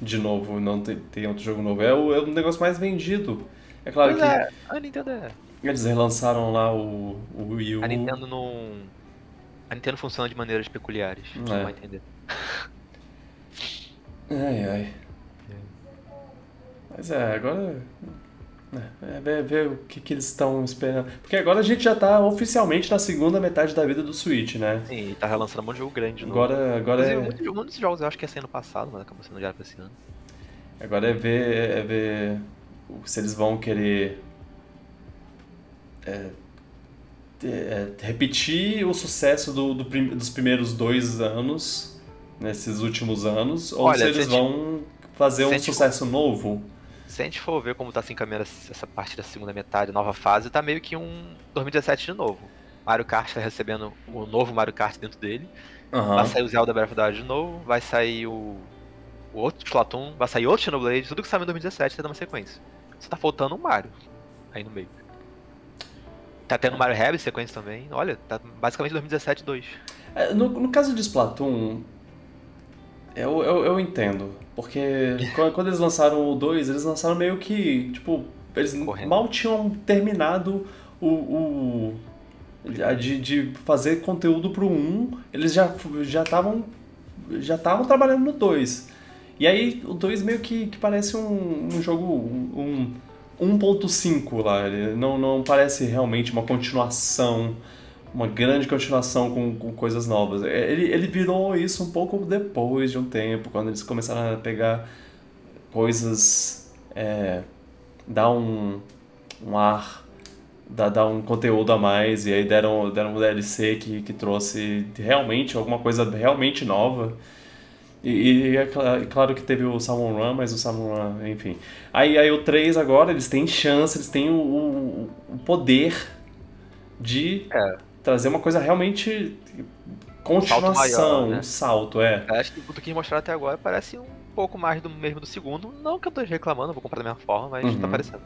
De novo, não tem, tem outro jogo novo. É o, é o negócio mais vendido. É claro Pois que é, a Nintendo é. eles relançaram lá o, o Wii U. A Nintendo não. A Nintendo funciona de maneiras peculiares. É. não vai entender. Ai, ai. Mas é, agora. É, é ver, ver o que, que eles estão esperando. Porque agora a gente já tá oficialmente na segunda metade da vida do Switch, né? Sim, e tá relançando um monte de jogo grande de novo. Agora, agora, Inclusive, é, um desses jogos eu acho que ia ser ano passado, mas acabou sendo já pra esse ano. agora é ver, é ver se eles vão querer é, é, repetir o sucesso do, do prim- dos primeiros dois anos nesses últimos anos, ou Olha, se eles gente- vão fazer um gente- sucesso novo. Se a gente for ver como tá se encaminhando essa parte da segunda metade, nova fase, tá meio que um 2017 de novo. Mario Kart tá recebendo o novo Mario Kart dentro dele. Aham. Vai sair o Zelda Breath of the Wild de novo, vai sair o, o outro Splatoon, vai sair outro Xenoblade, tudo que saiu em 2017 tá dando uma sequência. Só tá faltando um Mario aí no meio. Tá tendo Mario Rabbids sequência também. Olha, tá basicamente 2017 2. É, No, no caso de Splatoon, eu, eu, eu entendo. Porque quando, eles lançaram o 2, eles lançaram meio que, tipo, eles Correndo. mal tinham terminado o. o de, de fazer conteúdo pro 1, eles já já estavam já estavam trabalhando no 2. E aí o 2 meio que, que parece um, um jogo um, um 1.5 lá, não, não parece realmente uma continuação uma grande continuação com, com coisas novas. É, Ele, ele virou isso um pouco depois de um tempo, quando eles começaram a pegar coisas, é, dar um, um ar, dar, dar um conteúdo a mais, e aí deram, deram um DLC que, que trouxe realmente alguma coisa realmente nova. E, e é é claro que teve o Salmon Run, mas o Salmon Run, enfim. Aí, aí o 3 agora, eles têm chance, eles têm o, o, o poder de É. trazer uma coisa realmente continuação, maior, né? um salto, é. Acho que o que mostraram até agora parece um pouco mais do mesmo do segundo. Não que eu tô reclamando, vou comprar da mesma forma, mas Uhum. tá parecendo.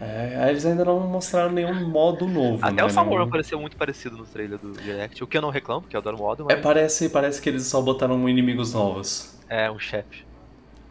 É, aí eles ainda não mostraram nenhum modo novo, Até né? o Salmon Nenhum- pareceu muito parecido no trailer do Direct, o que eu não reclamo, porque eu adoro o modo, mas É, parece, parece que eles só botaram inimigos novos. é um chefe.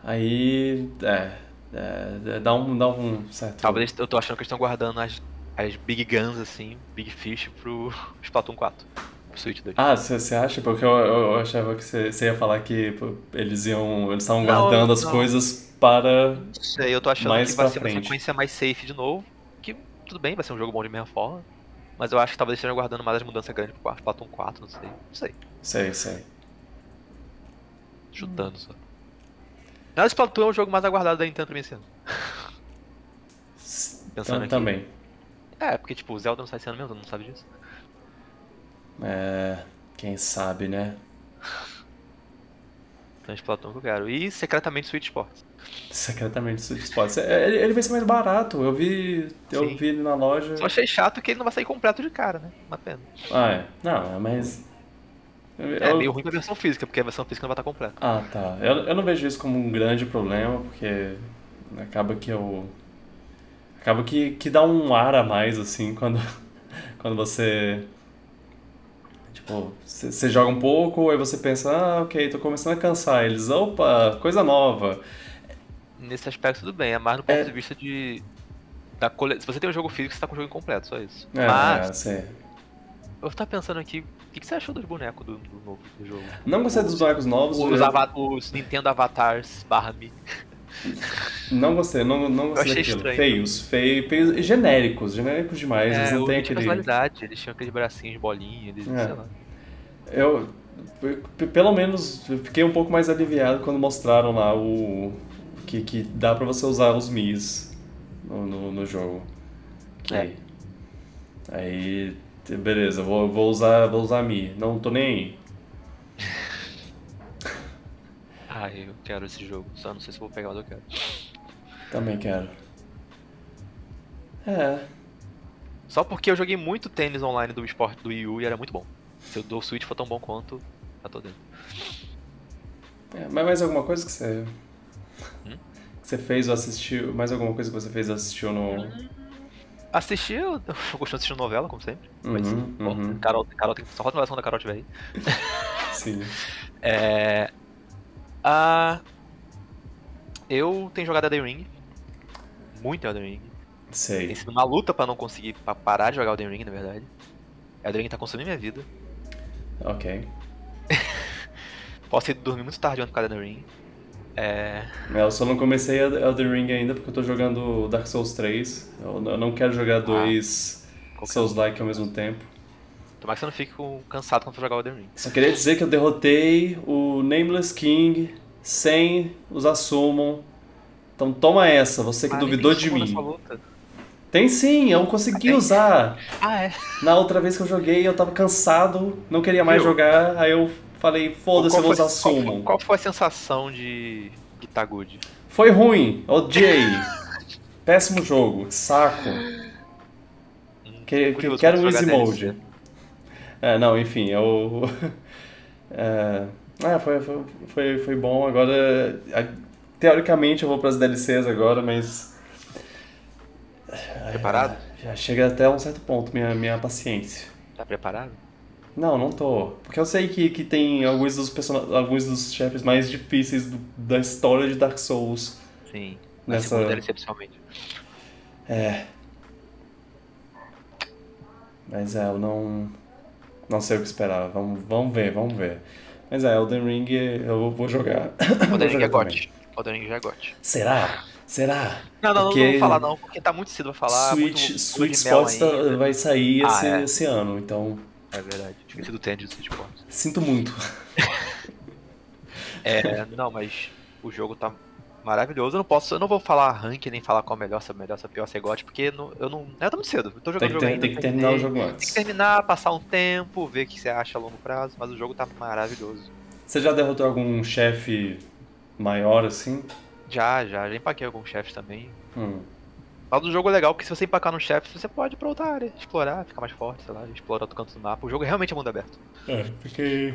Aí, é, é, dá um, dá um certo... Talvez eu tô achando que eles estão guardando as, as Big Guns, assim, Big Fish pro Splatoon 4, pro Switch 2. Ah, você acha? Porque eu, eu, eu achava que você ia falar que pô, eles iam. Eles estavam Não, guardando as não. coisas para. Não sei, eu tô achando mais que vai ser frente. uma sequência mais safe de novo, que tudo bem, vai ser um jogo bom de mesma forma. Mas eu acho que talvez estejam guardando mais as mudanças grandes pro Splatoon 4, não sei. Não sei, Sei, sei. chutando só. Não, Splatoon é o jogo mais aguardado da Nintendo pra mim esse ano. Pensando aqui. Também. É, porque tipo, o Zelda não sai ano mesmo, mundo sabe disso. É, quem sabe, né? Então é Splatoon que eu quero. E secretamente Switch Sports. Secretamente Switch Sports. É, Ele, ele vai ser mais barato. Eu vi. Eu Sim. vi ele na loja. Só achei chato que ele não vai sair completo de cara, né? Uma pena. Ah, é. Não, mas. eu- É meio ruim pra versão física, porque a versão física não vai estar completa. Ah, tá. Eu, eu não vejo isso como um grande problema, porque acaba que eu. Acaba que, que dá um ar a mais, assim, quando, quando você. Tipo, você joga um pouco, aí você pensa, ah, ok, tô começando a cansar. Eles, opa, coisa nova. Nesse aspecto tudo bem, é mais no ponto É. de vista de. Da cole... Se você tem um jogo físico, você tá com o jogo incompleto, só isso. É, Mas, é, sei. eu tava pensando aqui, o que, que você achou dos bonecos do, do novo do jogo? Não gostei dos bonecos novos. Os, os Nintendo Avatars barra Mi. Não gostei, não, não gostei achei daquilo. estranho. Feios, feios, feios, genéricos, genéricos demais. eles É, não o têm aquele. personalidade, eles tinham aqueles bracinhos de bolinha, eles, É. sei lá. Eu, pelo menos, fiquei um pouco mais aliviado quando mostraram lá o que, que dá pra você usar os Mis no, no, no jogo. Que, É. Aí, beleza, vou, vou usar vou usar Mi. Não tô nem aí. Ai, eu quero esse jogo, só não sei se vou pegar, mas eu quero. Também quero. É, Só porque eu joguei muito tênis online do esporte do Wii U e era muito bom. Se o do Switch for tão bom quanto, já tô dentro. é, mas mais alguma coisa que você. Hum? Que você fez ou assistiu? Mais alguma coisa que você fez ou assistiu no. Assisti, eu, eu gosto de assistir novela, como sempre. Mas, Uhum, bom, uhum. Carol, Carol tem só roda a da Carol tiver aí. Sim. É. Ah, eu tenho jogado Elden Ring. Muito Elden Ring. Tem Sei. sido uma luta pra não conseguir pra parar de jogar Elden Ring, na verdade. Elden Ring tá consumindo minha vida. Ok. Posso ir dormir muito tarde por causa do Elden Ring. É. É, Eu só não comecei Elden Ring ainda porque eu tô jogando Dark Souls 3. Eu não quero jogar dois qualquer Souls-like ao mesmo tempo. Tomara que você não fique com- cansado quando for jogar Elden Ring. Só queria dizer que eu derrotei o Nameless King sem usar Summon. Então toma essa, você que Ah, duvidou de mim. Tem sim, eu consegui Tem? usar. Ah, é. Na outra vez que eu joguei, eu tava cansado, não queria mais Viu? jogar, aí eu falei, foda-se, eu vou usar qual, Summon. qual foi a sensação de Guitar Good? Foi ruim, odiei. Péssimo jogo, que saco. Que, que, Curioso quero um pra Easy Mode. É, não, enfim, eu. é, ah, foi, foi, foi, foi bom. Agora, teoricamente eu vou para as DLCs agora, mas. Preparado? Já chega até um certo ponto minha, minha paciência. Tá preparado? Não, não tô. Porque eu sei que, que tem alguns dos, person... alguns dos chefes mais difíceis do- da história de Dark Souls. Sim. Nessa- DLC, principalmente. É. Mas é, eu não. Não sei o que esperar. Vamos, vamos ver, vamos ver. Mas é, Elden Ring eu vou jogar. Elden Ring é também. GOT. Elden Ring já é GOT. Será? Será? Não, não, Porque não vou falar não, porque tá muito cedo pra falar. Switch, muito Switch Sports tá- vai sair Ah, esse, é. esse ano, então É verdade. Esqueci do tênis do Switch Sports. sinto muito. É, não, mas o jogo tá maravilhoso. Eu não posso, eu não vou falar rank nem falar qual é melhor, se é melhor, se é pior, se é porque não, eu não. É, muito cedo. Eu tô Tem jogando que, o jogo ter- ainda. tem que terminar o jogo Tem que antes. terminar, passar um tempo, ver o que você acha a longo prazo, mas o jogo tá maravilhoso. Você já derrotou algum chefe maior assim? Já, já, já empaquei alguns chefes também. Hum. Fala do jogo é legal, porque se você empacar no chefe, você pode ir pra outra área, explorar, ficar mais forte, sei lá, explorar outro canto do mapa. O jogo realmente é mundo aberto. É, porque.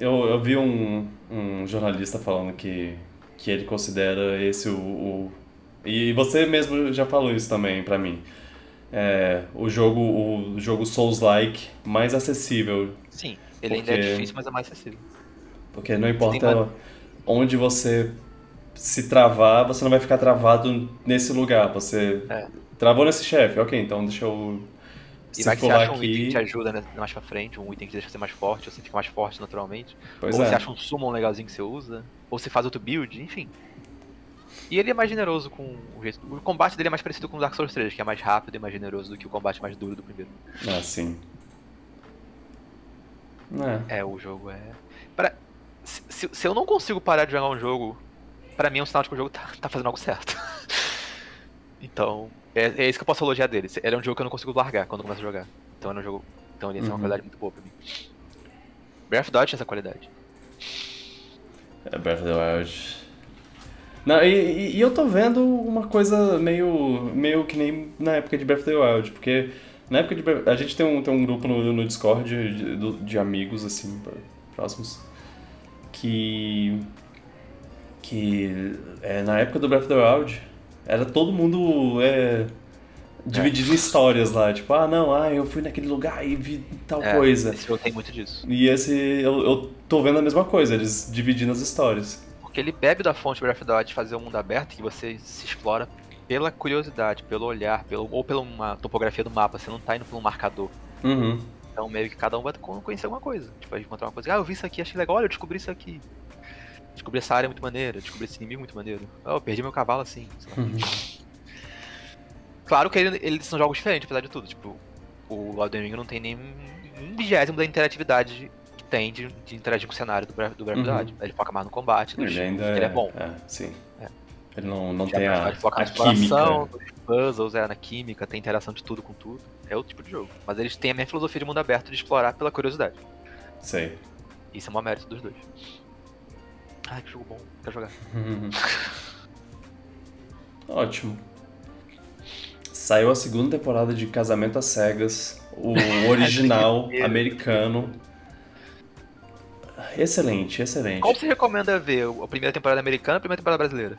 Eu, eu vi um, um jornalista falando que, que ele considera esse o, o- E você mesmo já falou isso também pra mim. É, o jogo, o jogo Souls-like mais acessível. Sim, ele ainda é Porque- difícil, mas é mais acessível. Porque não importa uma- onde você se travar, você não vai ficar travado nesse lugar. Você É. travou nesse chefe, ok, então deixa eu E vai que você acha um item que te ajuda né, mais pra frente, um item que deixa você mais forte, ou você fica mais forte naturalmente. Pois ou é. você acha um summon legalzinho que você usa, ou você faz outro build, enfim. E ele é mais generoso com o jeito. O combate dele é mais parecido com o Dark Souls 3, que é mais rápido e mais generoso do que o combate mais duro do primeiro. Ah, sim. É. É, o jogo é. Pra... Se, se- se eu não consigo parar de jogar um jogo, pra mim é um sinal de que o jogo tá, tá fazendo algo certo. então, é, é isso que eu posso elogiar dele. Ele é um jogo que eu não consigo largar quando começo a jogar. Então é um jogo. Então ele tem uma Uhum. qualidade muito boa pra mim. Breath of the Wild tinha essa qualidade. É Breath of the Wild. Não, e, e- eu tô vendo uma coisa meio, meio que nem na época de Breath of the Wild, porque na época de Breath, a gente tem um, tem um grupo no, no Discord de, do- de amigos, assim, próximos, que. que é, na época do Breath of the Wild era todo mundo é, dividido em histórias lá, tipo, ah não, ah, eu fui naquele lugar e vi tal É, coisa. Esse jogo tem muito disso. E esse, eu, eu tô vendo a mesma coisa, eles dividindo as histórias. Porque ele bebe da fonte Breath of the Wild de fazer um mundo aberto que você se explora pela curiosidade, pelo olhar, pelo, ou pela uma topografia do mapa. Você não tá indo por um marcador. Uhum. Então meio que cada um vai con- conhecer alguma coisa. Tipo, vai encontrar uma coisa. Ah, eu vi isso aqui, achei legal. Olha, eu descobri isso aqui. Descobri essa área muito maneira, descobri esse inimigo muito maneiro. Ah, eu perdi meu cavalo assim. Uhum. Claro que ele- eles são jogos diferentes, apesar de tudo. Tipo, o Elden Ring não tem nem um vigésimo da interatividade que tem de, de interagir com o cenário do do Breath of the Uhum. Ele foca mais no combate, Ele estilo, ainda ele é bom. É, sim. É. Ele não, não Já tem a, ele foca na a química. exploração, nos puzzles, é na química, tem interação de tudo com tudo. É outro tipo de jogo. Mas eles têm a mesma filosofia de mundo aberto de explorar pela curiosidade. Sei. Isso é uma mérito dos dois. Ai, que jogo bom, quero jogar. Ótimo. Saiu a segunda temporada de Casamento às Cegas, o original americano. Excelente, excelente. Qual você recomenda ver? A primeira temporada americana ou a primeira temporada brasileira?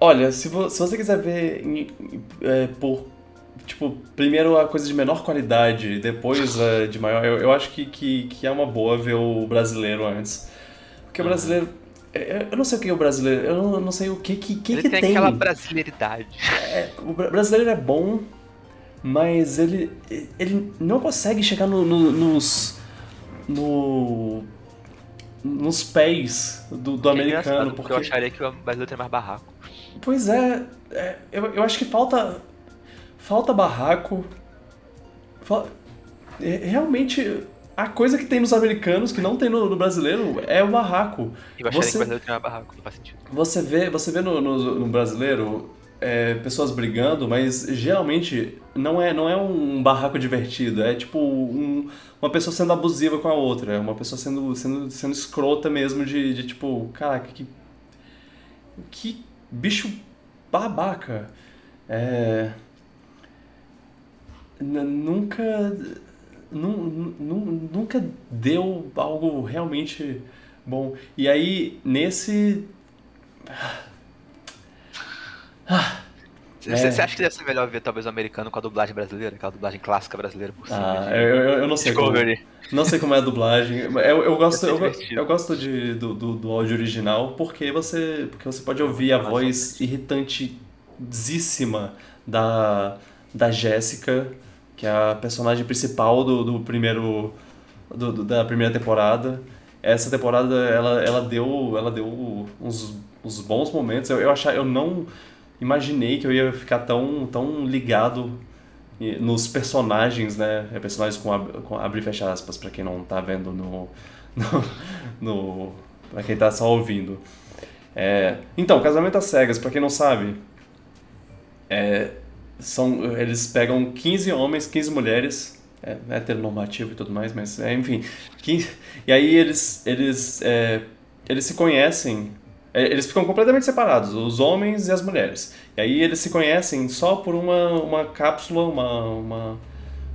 Olha, se, vo- se você quiser ver em- é, por. Tipo, primeiro a coisa de menor qualidade, depois a de maior, eu, eu acho que, que, que é uma boa ver o brasileiro antes. Porque o brasileiro. Eu não sei o que é o brasileiro, eu não, eu não sei o que que, que, ele que tem, tem. aquela brasileiridade. É, o bra- brasileiro é bom, mas ele, ele não consegue chegar no- no- nos. No, nos pés do, do É americano. engraçado, Porque, eu acharia que o brasileiro tem mais barraco. Pois é, é, eu, eu acho que falta. Falta barraco. É, realmente, a coisa que tem nos americanos que não tem no, no brasileiro é o barraco. Eu Você- que o brasileiro tem barraco, não faz sentido. Você vê, você vê no, no, no brasileiro é, pessoas brigando, mas geralmente não é, não é um barraco divertido, é tipo um, uma pessoa sendo abusiva com a outra, é uma pessoa sendo, sendo, sendo escrota mesmo de, de tipo, caraca, que, que bicho babaca. É, nunca, nunca deu algo realmente bom. E aí, nesse ah, você, é. você, acha que deve ser melhor ver talvez o americano com a dublagem brasileira, aquela dublagem clássica brasileira por cima? Ah, de... eu, eu, eu, não sei como, não sei como é a dublagem. Eu, eu gosto, eu, eu, gosto de, do, do, do, áudio original porque você, porque você pode ouvir a voz irritantezíssima da, da Jéssica, que é a personagem principal do, do primeiro do, do, da primeira temporada. Essa temporada ela, ela deu ela deu uns os bons momentos. Eu, eu, achar, eu não imaginei que eu ia ficar tão, tão ligado nos personagens, né? É, personagens com, com abrir e fechar aspas, para quem não tá vendo no. no, no para quem tá só ouvindo. É, então, Casamento às Cegas, para quem não sabe, é, são, eles pegam 15 homens, 15 mulheres, é, heteronormativo e tudo mais, mas é, enfim. 15, e aí eles, eles, é, eles se conhecem é, eles ficam completamente separados, os homens e as mulheres. E aí eles se conhecem só por uma, uma cápsula, uma, uma,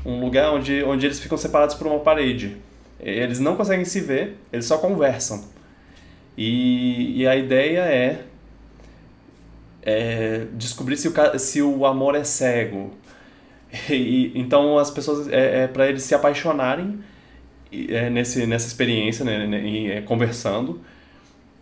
um lugar onde, onde eles ficam separados por uma parede. Eles não conseguem se ver, eles só conversam. E, e a ideia é, é descobrir se o, se o amor é cego. E, então as pessoas, é, é para eles se apaixonarem é, nesse, nessa experiência, né, né, é, conversando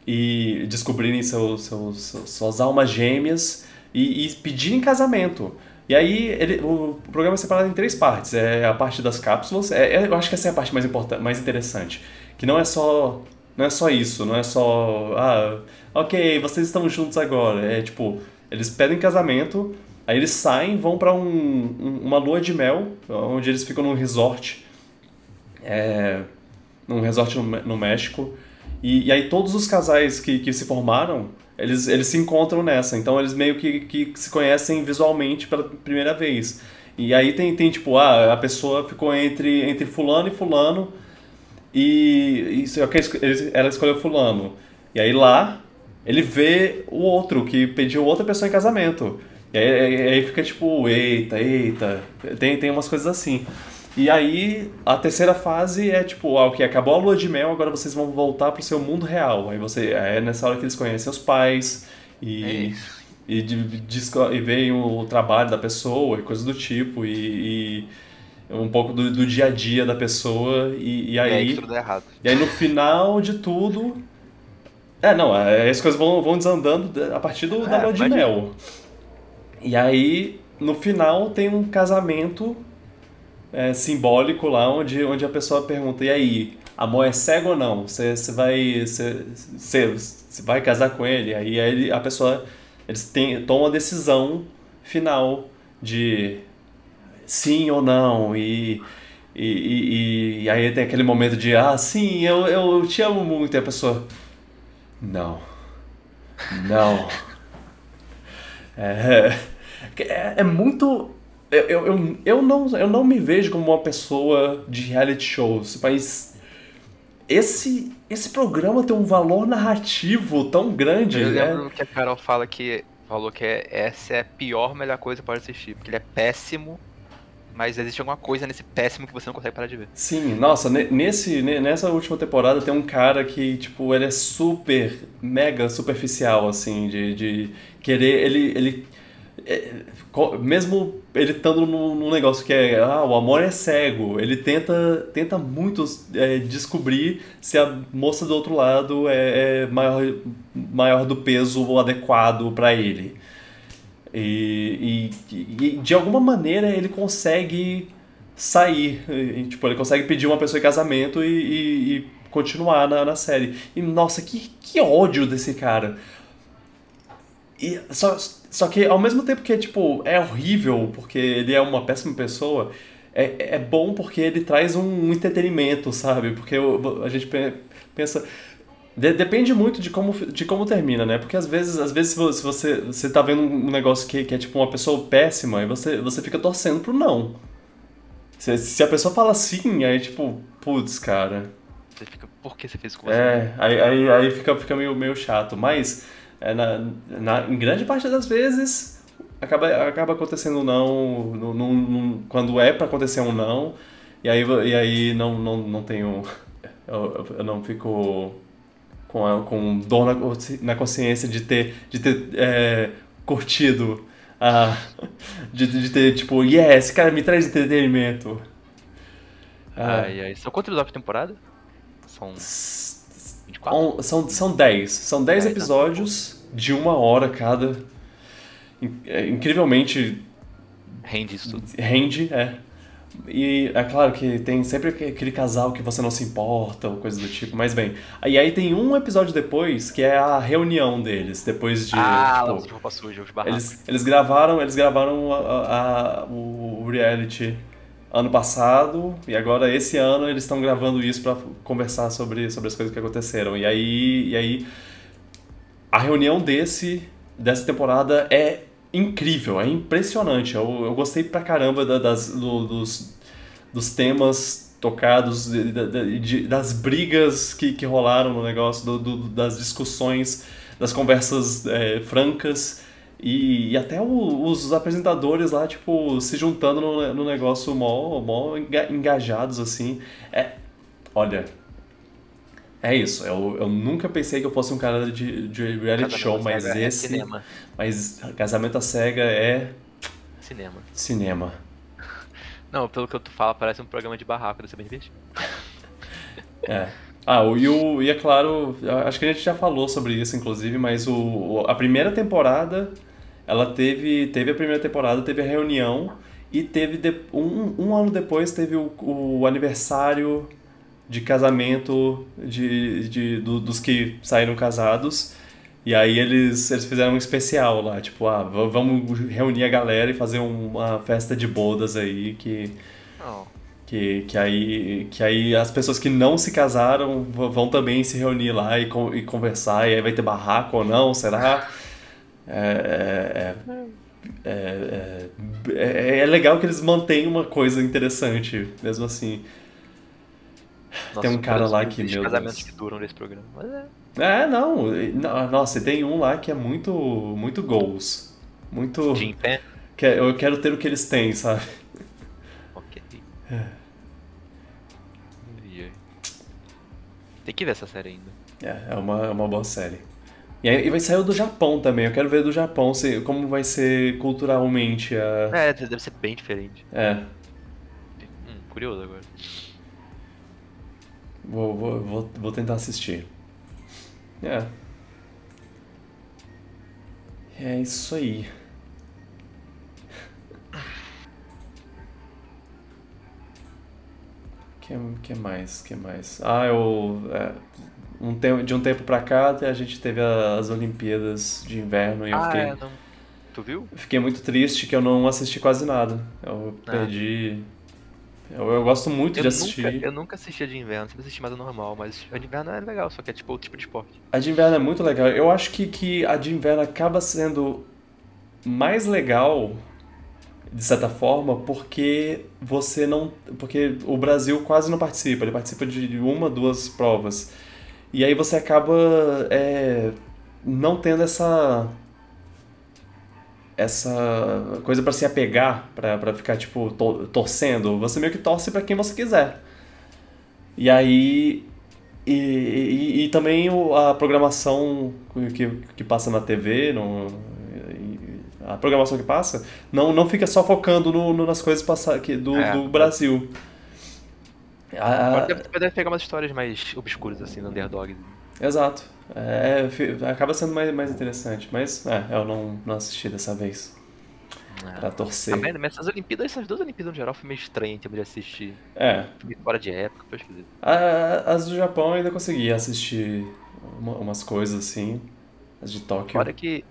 e descobrirem seus, seus, suas almas gêmeas e, e pedirem casamento. E aí ele, o programa é separado em três partes. É a parte das cápsulas. É, é, eu acho que essa é a parte mais importante, mais interessante. Que não é só não é só isso, não é só ah, ok, vocês estão juntos agora. É tipo eles pedem casamento, aí eles saem, vão para um, um, uma lua de mel, onde eles ficam num resort, é, num resort no, no México. E, e aí todos os casais que, que se formaram, eles, eles se encontram nessa. Então eles meio que, que se conhecem visualmente pela primeira vez. E aí tem, tem tipo, ah, a pessoa ficou entre, entre fulano e fulano e, e okay, ela escolheu fulano. E aí lá ele vê o outro que pediu outra pessoa em casamento. E aí, aí fica tipo, eita, eita. Tem, tem umas coisas assim. E aí, a terceira fase é tipo, ah, ok, acabou a lua de mel, agora vocês vão voltar pro seu mundo real. Aí você, é nessa hora que eles conhecem os pais e, é e, de, e veem o trabalho da pessoa e coisas do tipo, e, e um pouco do, do, dia a dia da pessoa, e, e aí. E aí tudo errado. E aí no final de tudo. É, não, é, as coisas vão, vão desandando a partir do, é, da lua de mel. E aí, no final, tem um casamento é, simbólico lá, onde, onde a pessoa pergunta, e aí, amor é cego ou não? Você, vai você, você, vai casar com ele? Aí, aí a pessoa, eles têm, tomam a decisão final de sim ou não, e, e, e, e, aí tem aquele momento de, ah, sim, eu, eu te amo muito, e a pessoa, não, não. É, é, é muito eu, eu, eu, não, eu não me vejo como uma pessoa de reality shows, mas esse, esse programa tem um valor narrativo tão grande. Eu né? lembro que a Carol fala que falou que é, essa é a pior melhor coisa para assistir, porque ele é péssimo, mas existe alguma coisa nesse péssimo que você não consegue parar de ver. Sim, nossa, nesse, nessa última temporada tem um cara que, tipo, ele é super, mega superficial, assim, de, de querer. Ele, ele é, mesmo ele estando num, negócio que é ah, o amor é cego, ele tenta, tenta muito é, descobrir se a moça do outro lado é, é maior, maior do peso adequado para ele. E, e, e, de alguma maneira ele consegue sair, e, tipo, ele consegue pedir uma pessoa em casamento e, continuar na, na série. E nossa, que, que ódio desse cara. E só, só que ao mesmo tempo que tipo, é horrível porque ele é uma péssima pessoa, é, é bom porque ele traz um entretenimento, sabe? Porque a gente pensa. De- depende muito de como, de como termina, né? Porque às vezes, às vezes se vo- se você, você tá vendo um negócio que, que é tipo uma pessoa péssima, e você, você fica torcendo pro não. Se, se a pessoa fala sim, aí tipo, putz, cara. Você fica, por que você fez você? É, aí, aí, aí fica, fica meio, meio chato. Mas é, na, na, em grande parte das vezes acaba, acaba acontecendo um não, no- no- no- quando é pra acontecer um não, e aí, e aí não, não, não tenho. Eu, eu não fico com, a- com dor na, na consciência de ter, de ter é, curtido. A, de, de ter, tipo, yes, cara, me traz entretenimento. Ah, Ai, ai. São quantos episódios por temporada? São 24? On- são, são 10. São 10 Dez, né? episódios de uma hora cada. É, Incrivelmente Rende isso tudo. rende, é. E é claro que tem sempre aque- aquele casal que você não se importa ou coisa do tipo, mas bem. E aí tem um episódio depois que é a reunião deles, depois de. ah, tipo, de roupa suja, os barracos. eles, eles gravaram, eles gravaram a- a- a- o reality ano passado e agora esse ano eles estão gravando isso pra conversar sobre, sobre as coisas que aconteceram. E aí, e aí a reunião desse dessa temporada é incrível, é impressionante. Eu, eu gostei pra caramba da- das, do- dos, dos temas tocados, de- de- de- das brigas que, que rolaram no negócio, do- do- das discussões, das conversas é, francas. E, e até o- os apresentadores lá, tipo, se juntando no, no negócio mó, mó enga- engajados, assim. É, olha, é isso. Eu, eu nunca pensei que eu fosse um cara de, de reality Casamento show, mas Cega é esse... cinema. Mas Casamento à Cega é Cinema. cinema. Não, pelo que tu fala, parece um programa de barraco, deve ser bem divertido. É. Ah, e, o, e é claro, acho que a gente já falou sobre isso, inclusive, mas o, o- a primeira temporada, ela teve, teve a primeira temporada, teve a reunião, e teve de- um, um ano depois teve o, o aniversário de casamento de, de, do- dos que saíram casados. E aí eles, eles fizeram um especial lá, tipo, ah, vamos reunir a galera e fazer uma festa de bodas aí que... Que, que, aí, que aí as pessoas que não se casaram vão também se reunir lá e, e conversar, e aí vai ter barraco ou não, será? É, é, é, é, é- é legal que eles mantêm uma coisa interessante, mesmo assim. Tem um Nossa, cara lá que, meu casamentos Deus. que duram nesse programa. Mas é. É, não, no- nossa, e tem um lá que é muito, muito goals. Muito. Jim Pen? que é- eu quero ter o que eles têm, sabe? Ok. É. Tem que ver essa série ainda. É, é uma, é uma boa série. E, aí, e vai sair o do Japão também. Eu quero ver do Japão se, como vai ser culturalmente a. É, deve ser bem diferente. É. Hum, curioso agora. Vou, vou, vou, vou tentar assistir. É. É isso aí. Que, que mais? Que mais? Ah, eu. é, um tempo, de um tempo pra cá a gente teve as Olimpíadas de Inverno e eu ah, fiquei. é, não. Tu viu? Fiquei muito triste que eu não assisti quase nada. Eu Ah. perdi. Eu, eu gosto muito Eu de assistir. nunca, eu nunca assisti a de inverno, sempre assisti mais a normal, mas a de inverno é legal, só que é tipo outro tipo de esporte. A de inverno é muito legal. Eu acho que, que a de inverno acaba sendo mais legal, de certa forma, porque você não. Porque o Brasil quase não participa. Ele participa de uma, duas provas. E aí você acaba é, não tendo essa. Essa coisa pra se apegar, pra, pra ficar, tipo, to- torcendo. Você meio que torce pra quem você quiser. E aí. E, e, e também a programação que, que passa na TV, no, a programação que passa, não, não fica só focando no, no- nas coisas que, do, É. do Brasil. A- Agora deve, deve pegar umas histórias mais obscuras, assim, no underdog. Exato. É, fi- acaba sendo mais, mais interessante. Mas é, eu não, não assisti dessa vez. Pra É. torcer. Também, mas essas Olimpíadas, essas duas Olimpíadas no geral, foi meio estranho em termos de assistir. É. Meio fora de época, foi esquisito. As do Japão eu ainda consegui assistir uma- umas coisas assim. As de Tóquio. Fora que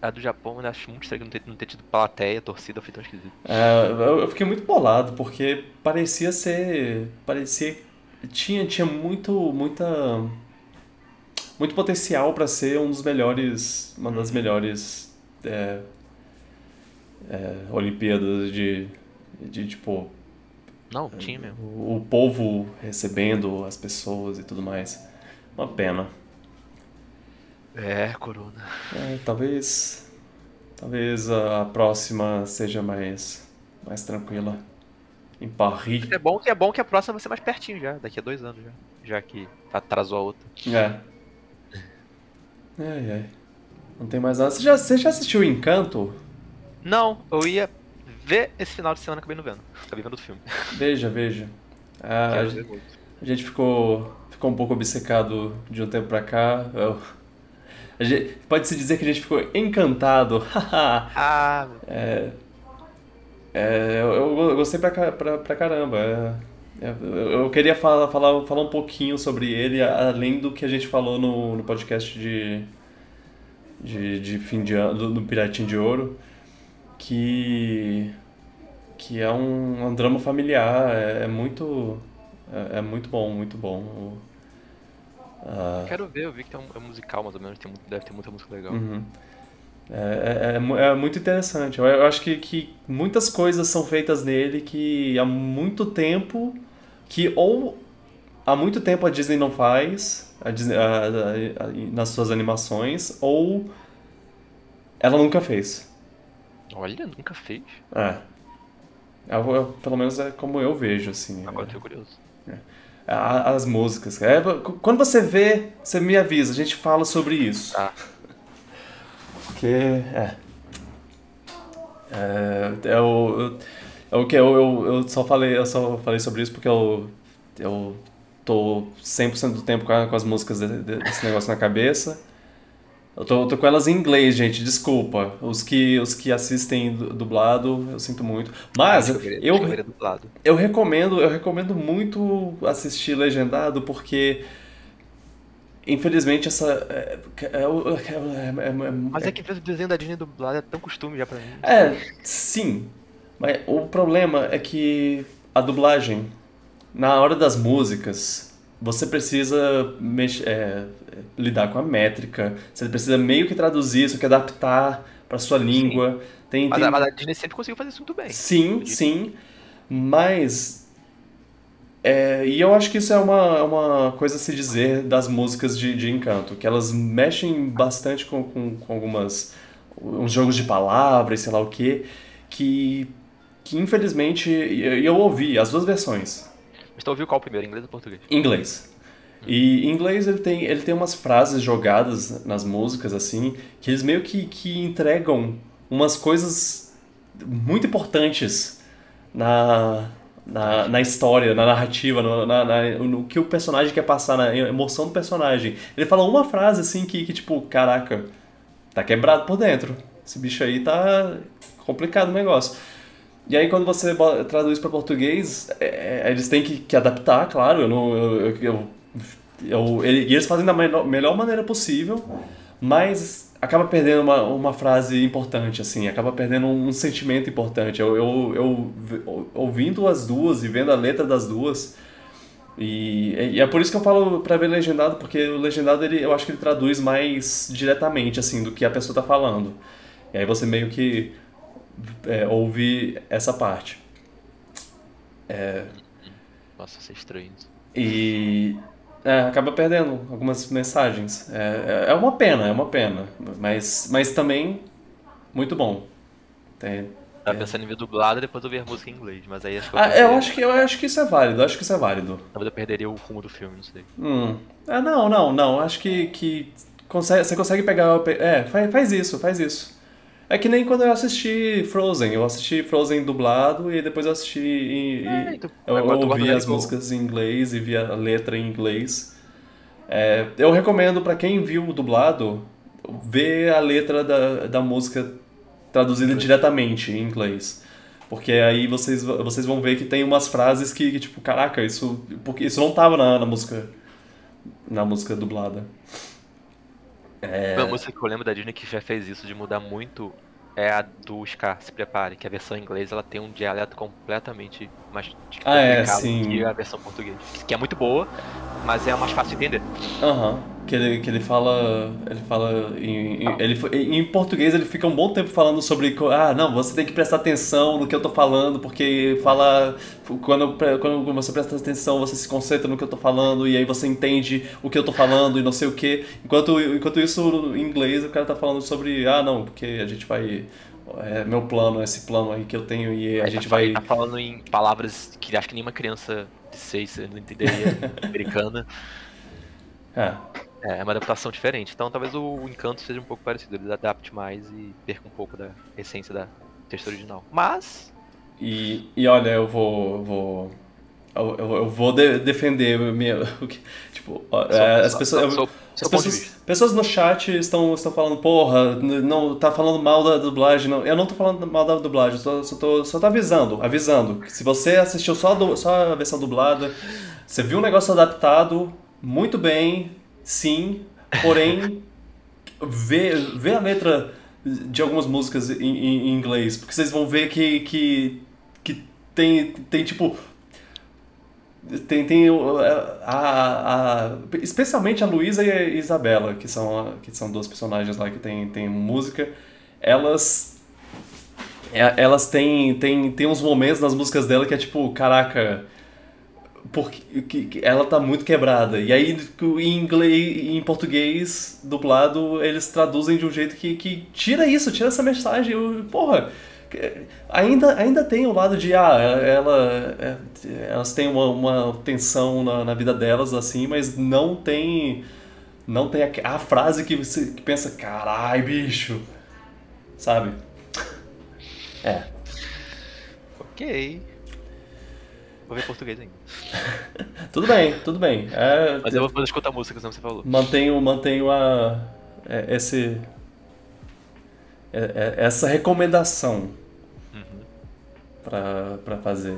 a do Japão, eu acho muito estranho não ter, não ter tido plateia, torcida, foi tão esquisito. É, eu, eu fiquei muito bolado, porque parecia ser. Parecia. Tinha, tinha muito. muita. Muito potencial para ser um dos melhores, uma das melhores é, é, Olimpíadas de, de tipo Não, tinha mesmo. o, o povo recebendo as pessoas e tudo mais. Uma pena. É, Corona. É, talvez talvez a próxima seja mais mais tranquila em Paris. É bom que é bom que a próxima vai ser mais pertinho já, daqui a dois anos já. Já que atrasou a outra. É. Ai, ai. Não tem mais nada. Você já, você já assistiu Encanto? Não, eu ia ver esse final de semana, acabei não vendo. Acabei vendo o filme. Veja, veja. Ah, a, muito. a gente ficou, ficou um pouco obcecado de um tempo pra cá. Eu- a gente- Pode-se dizer que a gente ficou encantado. Ah, é, é, eu, eu gostei pra, pra, pra caramba. É, eu, eu queria falar, falar, falar um pouquinho sobre ele, além do que a gente falou no, no podcast de, de, de fim de ano, do, do Piratinho de Ouro, que, que é um, um drama familiar, é, é muito, é, é muito bom, muito bom. O- quero ver, eu vi que tem um, é musical mais ou menos, tem deve ter muita música legal. Uhum. É, é, é é muito interessante. Eu, eu acho que, que muitas coisas são feitas nele que há muito tempo, que ou há muito tempo a Disney não faz a Disney- a- a- nas suas animações, ou ela nunca fez. Olha, nunca fez. É. É o- é- pelo menos é como eu vejo, assim. Agora É. eu tô curioso. A- As músicas. É, quando você vê, você me avisa, a gente fala sobre isso. Tá. Porque, é. É, eu, eu, é o que eu, eu, eu só falei, eu só falei sobre isso porque eu, eu tô 100% do tempo com, a- com as músicas de- de- desse negócio na cabeça. Eu tô, tô com elas em inglês, gente, desculpa. Os que, os que assistem du- dublado, eu sinto muito. Mas eu, dublado. eu recomendo, eu recomendo muito assistir legendado porque infelizmente essa é, é, o- é, é- é- Mas é que o desenho da Disney dublado é tão costume já pra mim. é, sim. Mas o problema é que a dublagem, na hora das músicas, você precisa mex- é, lidar com a métrica, você precisa meio que traduzir isso, que adaptar para sua língua. Tem, Mas, tem- a, mas a Disney sempre conseguiu fazer isso muito bem. Sim, sim. Mas. É, e eu acho que isso é uma, uma coisa a se dizer das músicas de, de Encanto, que elas mexem bastante com, com, com algumas. uns jogos de palavras, sei lá o quê, que. que infelizmente. Eu, eu ouvi as duas versões. Mas tu ouviu qual primeiro, inglês ou português? Inglês. E em inglês ele tem, ele tem umas frases jogadas nas músicas, assim, que eles meio que, que entregam umas coisas muito importantes na, na, na história, na narrativa, no, na, na- no que o personagem quer passar, na emoção do personagem. Ele fala uma frase assim que, que tipo, caraca, tá quebrado por dentro. Esse bicho aí tá complicado o negócio. E aí quando você traduz para português, é, é, eles têm que, que adaptar, claro. Eu não, eu, eu, eu- eu- ele- eles fazem da melhor, melhor maneira possível, mas acaba perdendo uma, uma frase importante, assim, acaba perdendo um, sentimento importante. Eu, eu, eu ouvindo as duas e vendo a letra das duas, e, e é por isso que eu falo pra ver legendado, porque o legendado ele, eu acho que ele traduz mais diretamente, assim, do que a pessoa tá falando. E aí você meio que é, ouve essa parte. Nossa, isso é estranho. E é, acaba perdendo algumas mensagens. É, é é uma pena, é uma pena. Mas, mas também muito bom. Tem- Tava pensando em ver dublado e depois ouvir a música em inglês, mas aí acho que eu, Ah, eu acho que eu acho que isso é válido, acho que isso é válido. talvez eu perderia o rumo do filme, não sei. Hum. Ah, não, não, não. Acho que, que consegue, você consegue pegar. É, faz, faz isso, faz isso. É que nem quando eu assisti Frozen. Eu assisti Frozen dublado e depois eu assisti. E, É, então, eu tu ouvi as músicas em inglês e vi a letra em inglês. É, eu recomendo pra quem viu o dublado ver a letra da, da música traduzida diretamente em inglês. Porque aí vocês, vocês vão ver que tem umas frases que, que, tipo, caraca, isso. Porque isso não tava na, na música. Na música dublada. É. Uma música que eu lembro da Disney que já fez isso de mudar muito é a do Scar, Se Prepare, que a versão em inglês ela tem um dialeto completamente mais Ah, é, complicado que a versão portuguesa. Que é muito boa, mas é mais fácil de entender. Aham. Que ele, que ele fala. Ele fala. Em, em- ele, em português ele fica um bom tempo falando sobre. Ah, não, você tem que prestar atenção no que eu tô falando, porque fala. Quando, quando você presta atenção, você se concentra no que eu tô falando, e aí você entende o que eu tô falando e não sei o que. Enquanto, enquanto isso, em inglês, o cara tá falando sobre. Ah, não, porque a gente vai. É meu plano, esse plano aí que eu tenho, e a gente tá, vai. Tá falando em palavras que acho que nenhuma criança de 6 não entenderia, americana. É. É, é uma adaptação diferente. Então talvez o, o encanto seja um pouco parecido. Ele adapte mais e perca um pouco da essência da texto original. Mas. E, e olha, eu vou. eu vou eu, eu- eu vou de- defender que- Tipo, Só- é, as só- pessoas. só- as pessoas, pessoas no chat estão, estão falando, porra, não, tá falando mal da dublagem. Não, eu não tô falando mal da dublagem, só, só, tô, só tô avisando, avisando. que Se você assistiu só a, só a versão dublada, você viu um negócio adaptado, muito bem, sim, porém, vê, vê a letra de algumas músicas em, em- em inglês, porque vocês vão ver que, que, que tem, tem tipo. Tem, tem o- a, a, especialmente a Luísa e a Isabela, que são, a- que são duas personagens lá que tem, tem música, elas é- elas têm, têm, têm uns momentos nas músicas dela que é tipo, caraca, porque que- ela tá muito quebrada. E aí em inglês, em português dublado, eles traduzem de um jeito que, que tira isso, tira essa mensagem. Eu, porra, ainda, ainda tem o lado de ah, ela, é- elas têm uma, uma tensão na, na vida delas assim, mas não tem não tem a, a frase que você que pensa, carai, bicho. Sabe? É. Ok. Vou ver português ainda. Tudo bem, tudo bem. É, Mas eu vou fazer escutar a música, como você falou. mantenho, mantenho a, é, esse, é- é- essa recomendação Uhum. pra, pra fazer.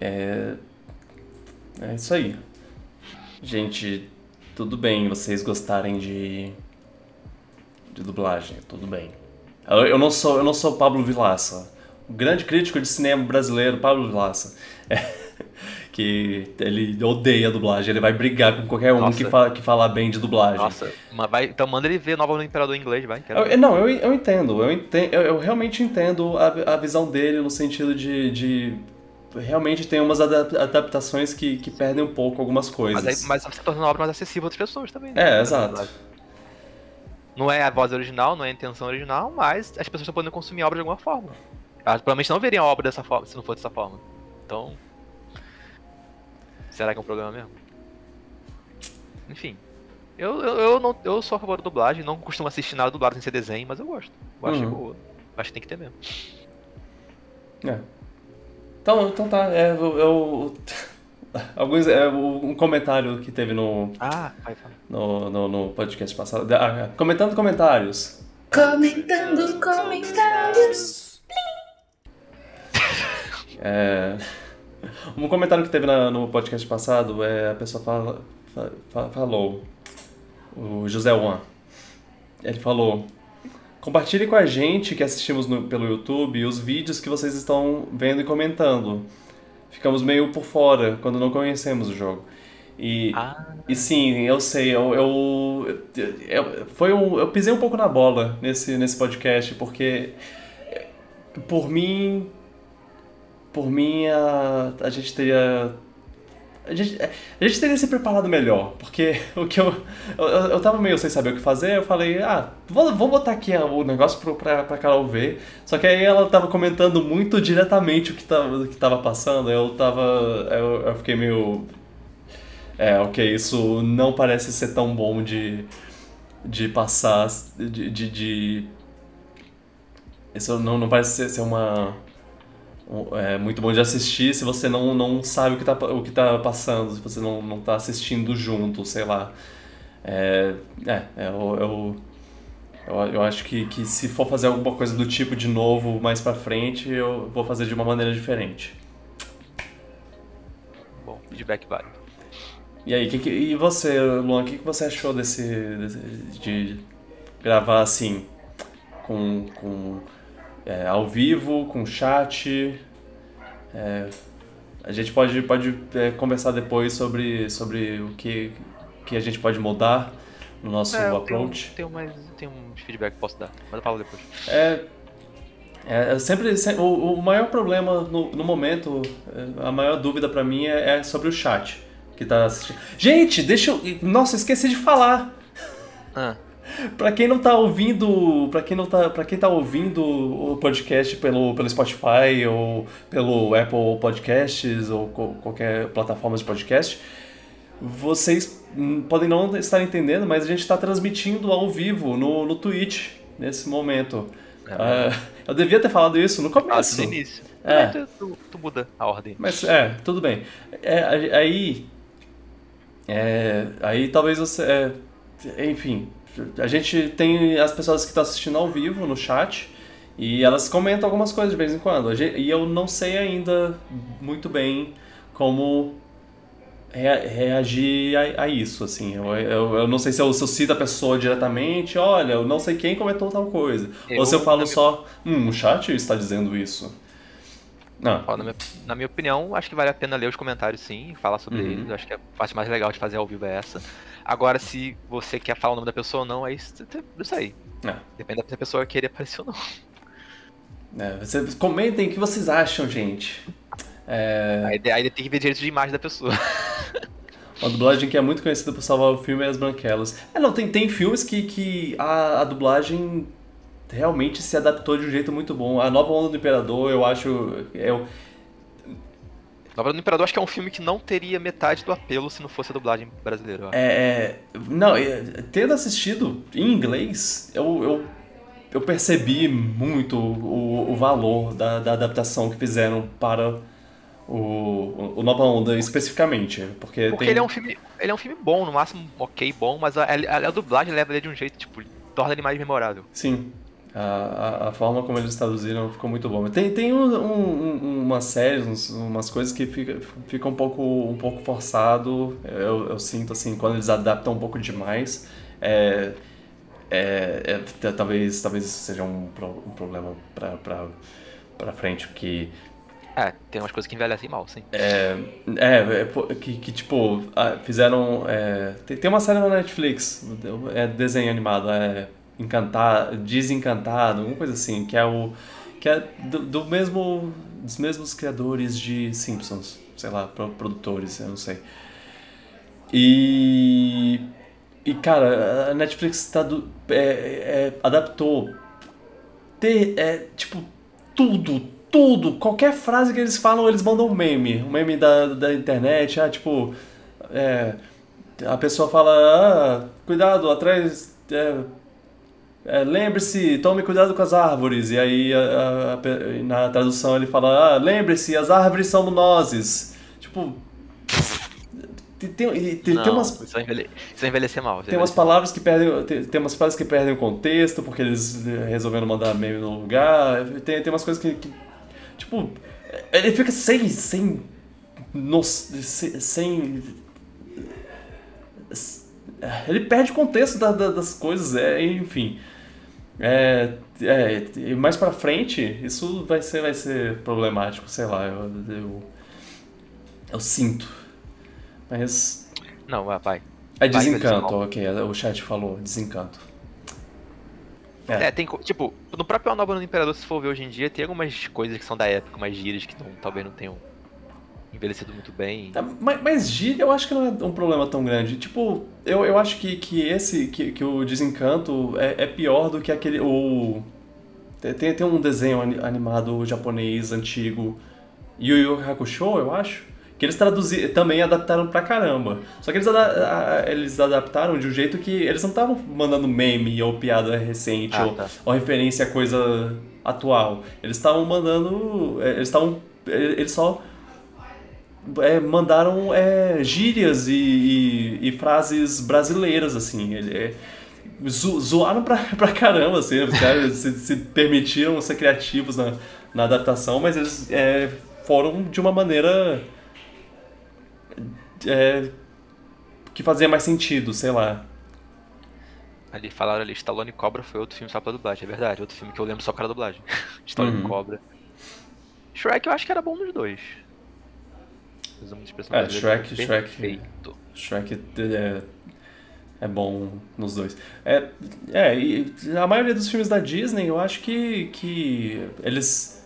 É, é isso aí. Gente, tudo bem vocês gostarem de, de dublagem, tudo bem. Eu, eu não sou eu não sou Pablo Vilaça, grande crítico de cinema brasileiro, Pablo Vilaça. É, que ele odeia dublagem, ele vai brigar com qualquer um Nossa. que, fala, que falar bem de dublagem. Nossa, mas vai, então manda ele ver Nova do Imperador em inglês, vai. Eu- não, eu, eu entendo, eu, entendo eu, eu realmente entendo a, a visão dele no sentido de, de realmente tem umas adap- adaptações que, que perdem um pouco algumas coisas. Mas, aí, mas você torna a obra mais acessível a outras pessoas também. É, exato. Não é a voz original, não é a intenção original, mas as pessoas estão podendo consumir a obra de alguma forma. Elas provavelmente não veriam a obra dessa forma, se não fosse dessa forma. Então. Será que é um problema mesmo? Enfim. Eu, eu, eu, não, eu sou a favor da dublagem, não costumo assistir nada dublado sem ser desenho, mas eu gosto. Eu acho Uhum. boa. Acho que tem que ter mesmo. É. Então, então tá, é, eu, eu- alguns, é, um comentário que teve no, Ah, vai, vai. no, no, no podcast passado, ah, comentando comentários. Comentando comentários. É, um comentário que teve na- no podcast passado é a pessoa fala, fa- fa- falou, o José Juan. Ele falou: compartilhe com a gente que assistimos no- pelo YouTube os vídeos que vocês estão vendo e comentando. Ficamos meio por fora quando não conhecemos o jogo. E, Ah, e sim, eu sei, eu, eu, eu- foi um, eu pisei um pouco na bola nesse, nesse podcast, porque por mim, por mim a, a gente teria a gente, a gente teria se preparado melhor, porque o que eu, eu, eu tava meio sem saber o que fazer, eu falei, ah, vou, vou botar aqui o negócio pro, pra, pra Carol ver, só que aí ela tava comentando muito diretamente o que tava, o que tava passando, eu tava, eu, eu fiquei meio, é, ok, isso não parece ser tão bom de, de passar, de, de, de- isso não, não parece ser, ser uma, um- é muito bom de assistir se você não, não sabe o que, tá, o que tá passando, se você não, não tá assistindo junto, sei lá. É, é, é, eu, eu, eu, eu acho que, que se for fazer alguma coisa do tipo de novo mais pra frente, eu vou fazer de uma maneira diferente. bom, feedback vale. E aí, que que- e você, Luan, o que, que você achou desse, desse- de gravar assim, com, com é, ao vivo, com chat? É, A gente pode, pode é, conversar depois sobre, sobre o que, que a gente pode mudar no nosso É, approach. Tenho, mais, tenho uns feedback que posso dar, mas eu falo depois. É, é, sempre, se- o, o maior problema no, no momento, é, a maior dúvida pra mim é, é sobre o chat que tá assistindo. Gente, deixa eu. Nossa, esqueci de falar. Ah, Pra quem não tá ouvindo, para quem não tá, para quem tá ouvindo o podcast pelo, pelo Spotify ou pelo Apple Podcasts ou co- qualquer plataforma de podcast, vocês hum, podem não estar entendendo, mas a gente está transmitindo ao vivo no, no Twitch nesse momento. É. Ah, eu devia ter falado isso no começo. no início. É. Tu, tu, tu muda a ordem. Mas é, tudo bem. É, aí. é, aí talvez você. é, enfim, a gente tem as pessoas que estão assistindo ao vivo no chat e elas comentam algumas coisas de vez em quando. E eu não sei ainda muito bem como rea- reagir a, a isso, assim. Eu, eu, eu não sei se eu, se eu cito a pessoa diretamente, olha, eu não sei quem comentou tal coisa. Ou Eu- se eu falo só, hum, o chat está dizendo isso. Não. Ó, na, minha, na minha opinião, acho que vale a pena ler os comentários sim, e falar sobre Uhum. eles. Acho que a parte mais legal de fazer ao vivo é essa. Agora, se você quer falar o nome da pessoa ou não, aí isso isso aí. É. Depende da pessoa querer aparecer ou não. É, vocês comentem o que vocês acham, gente. É, Aí, aí tem que ver direito de imagem da pessoa. uma dublagem que é muito conhecida por salvar o filme é As Branquelas. É, não, tem, tem filmes que, que a, a dublagem realmente se adaptou de um jeito muito bom. A Nova Onda do Imperador, eu acho. Eu, Nova do Imperador acho que é um filme que não teria metade do apelo se não fosse a dublagem brasileira. é, é, não, é, tendo assistido em inglês, eu, eu, eu percebi muito o, o valor da, da adaptação que fizeram para o, o Nova Onda especificamente. Porque, Porque tem... ele é um filme. Ele é um filme bom, no máximo ok, bom, mas a, a- a dublagem leva ele de um jeito, tipo, torna ele mais memorável. Sim. A, a, a forma como eles traduziram ficou muito bom. Tem, tem um, um, um- umas séries, umas coisas que fica, fica um, pouco, um pouco forçado. Eu, eu sinto assim, quando eles adaptam um pouco demais. É, é, é, talvez, talvez isso seja um, um problema pra, pra, pra frente, porque É, tem umas coisas que envelhecem mal, sim. é, é, pô, que, que tipo, fizeram. é, tem, tem uma série na Netflix, é desenho animado, é Encantado, Desencantado, alguma coisa assim, que é o. que é do, do mesmo. dos mesmos criadores de Simpsons, sei lá, pro- produtores, eu não sei. E. E cara, a Netflix tá do, é, é, adaptou ter, é, tipo, tudo, tudo, qualquer frase que eles falam, eles mandam um meme, um meme da, da internet, ah, tipo, é, a pessoa fala, ah, cuidado, atrás, é, é, lembre-se, tome cuidado com as árvores, e aí a- a- na tradução ele fala, ah, lembre-se, as árvores são nozes, tipo, tem, tem, tem, não, tem umas isso, vai envelhe... isso vai envelhecer mal. vai tem umas envelhecer palavras que perdem. Tem, tem umas frases que perdem o contexto, porque eles eh, resolveram mandar meme no lugar. Tem, tem umas coisas que, que, Tipo, ele fica sem. sem. no- sem. sem- ele perde o contexto da- da- das coisas, é, enfim. É, é, e mais pra frente, isso vai ser, vai ser problemático, sei lá, eu, eu, eu sinto. Mas Não, vai, vai. é desencanto, ok. O chat falou, desencanto. É. É, tem. Tipo, no próprio A Nova do Imperador, se for ver hoje em dia, tem algumas coisas que são da época, umas gírias que não- talvez não tenham envelhecido muito bem. Tá, Mas, mas gíria eu acho que não é um problema tão grande. Tipo, eu, eu acho que, que esse, que, que o desencanto é, é pior do que aquele. O, tem, tem um desenho ani- animado japonês antigo, Yu Yu Hakusho, eu acho. Que eles traduziram, também adaptaram pra caramba. Só que eles, a- eles adaptaram de um jeito que eles não estavam mandando meme ou piada recente Ah, ou, tá. ou referência a coisa atual. Eles estavam mandando. é, Eles estavam. é, Eles só é, mandaram é, gírias e, e- e frases brasileiras, assim. Ele, é, zo- zoaram pra, pra caramba, assim. Os caras se, se permitiram ser criativos na, na adaptação, mas eles é, foram de uma maneira é, que fazia mais sentido, sei lá. Ali falaram ali, Stallone Cobra foi outro filme só pra dublagem, é verdade. Outro filme que eu lembro só para dublagem. Stallone Uhum. Cobra. Shrek eu acho que era bom nos dois. Usa muita expressão É. Shrek- Shrek- Perfeito. Shrek é, é bom nos dois. É, é, e a maioria dos filmes da Disney, eu acho que, que eles,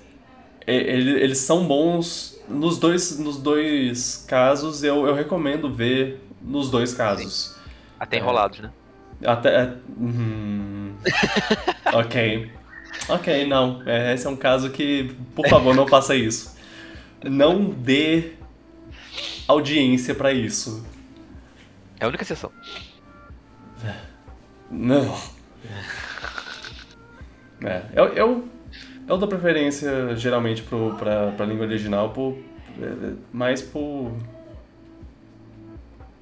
ele- eles são bons nos dois, nos dois casos. Eu, eu recomendo ver nos dois casos. Até É. enrolados, né? Até. é, hum, ok. Ok, não. É, esse é um caso que, por favor, não faça isso. Não dê audiência pra isso. É a única exceção. Não. É, eu, eu, eu dou preferência geralmente pro, pra, pra língua original por, é, mais por.